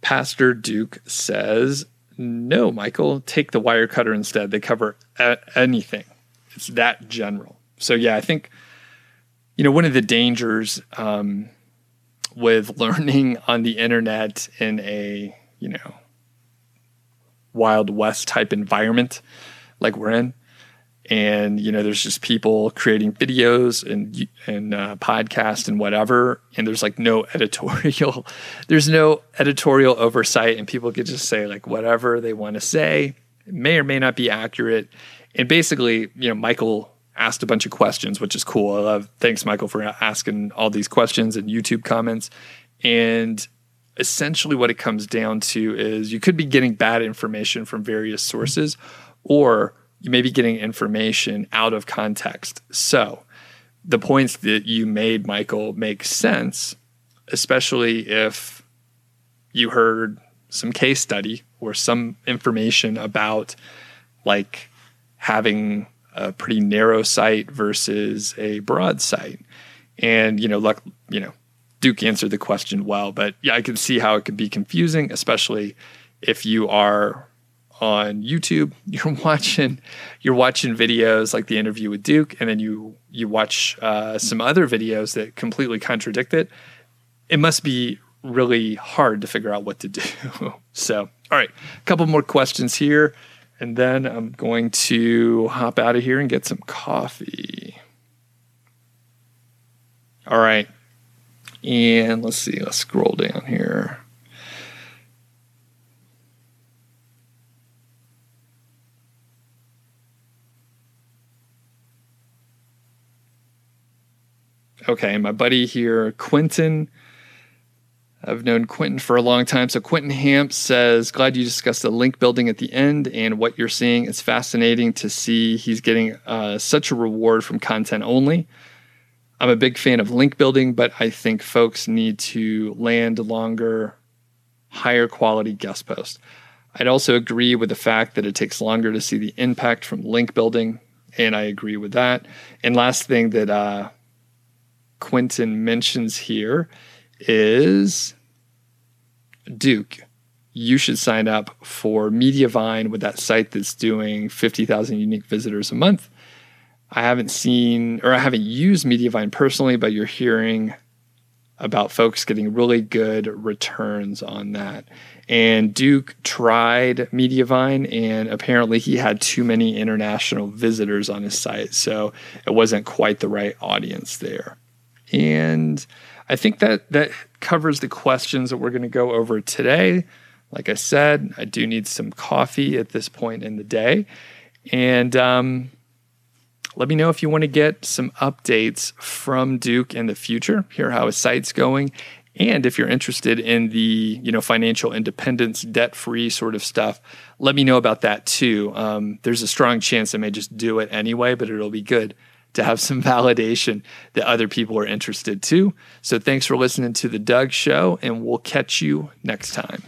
Pastor Duke says, No, Michael, take the Wirecutter instead. They cover a- anything, it's that general. So, yeah, I think you know, one of the dangers um, with learning on the internet in a, you know, Wild West type environment like we're in. And, you know, there's just people creating videos and, and uh, podcasts and whatever. And there's like no editorial, there's no editorial oversight. And people could just say like whatever they want to say. It may or may not be accurate. And basically, you know, Michael asked a bunch of questions, which is cool. I love thanks Michael for asking all these questions and YouTube comments. And essentially what it comes down to is you could be getting bad information from various sources or you may be getting information out of context. So the points that you made, Michael, make sense, especially if you heard some case study or some information about like having a pretty narrow site versus a broad site. And, you know, luck, you know, Duke answered the question well, but yeah, I can see how it could be confusing, especially if you are on YouTube, you're watching you're watching videos like the interview with Duke, and then you you watch uh, some other videos that completely contradict it. It must be really hard to figure out what to do. so, all right, a couple more questions here And then I'm going to hop out of here and get some coffee. All right. And let's see, let's scroll down here. Okay, my buddy here, Quentin. I've known Quentin for a long time. So Quentin Hamp says, glad you discussed the link building at the end and what you're seeing. It's fascinating to see he's getting uh, such a reward from content only. I'm a big fan of link building, but I think folks need to land longer, higher quality guest posts. I'd also agree with the fact that it takes longer to see the impact from link building, and I agree with that. And last thing that uh, Quentin mentions here is Duke. You should sign up for Mediavine with that site that's doing 50,000 unique visitors a month. I haven't seen or I haven't used Mediavine personally, but you're hearing about folks getting really good returns on that. And Duke tried Mediavine, and apparently he had too many international visitors on his site. So it wasn't quite the right audience there. And I think that that covers the questions that we're going to go over today. Like I said, I do need some coffee at this point in the day. And um, let me know if you want to get some updates from Duke in the future, hear how his site's going, and if you're interested in the you know financial independence, debt free sort of stuff, let me know about that too. Um, there's a strong chance I may just do it anyway, but it'll be good to have some validation that other people are interested too. So thanks for listening to the Doug Show, and we'll catch you next time.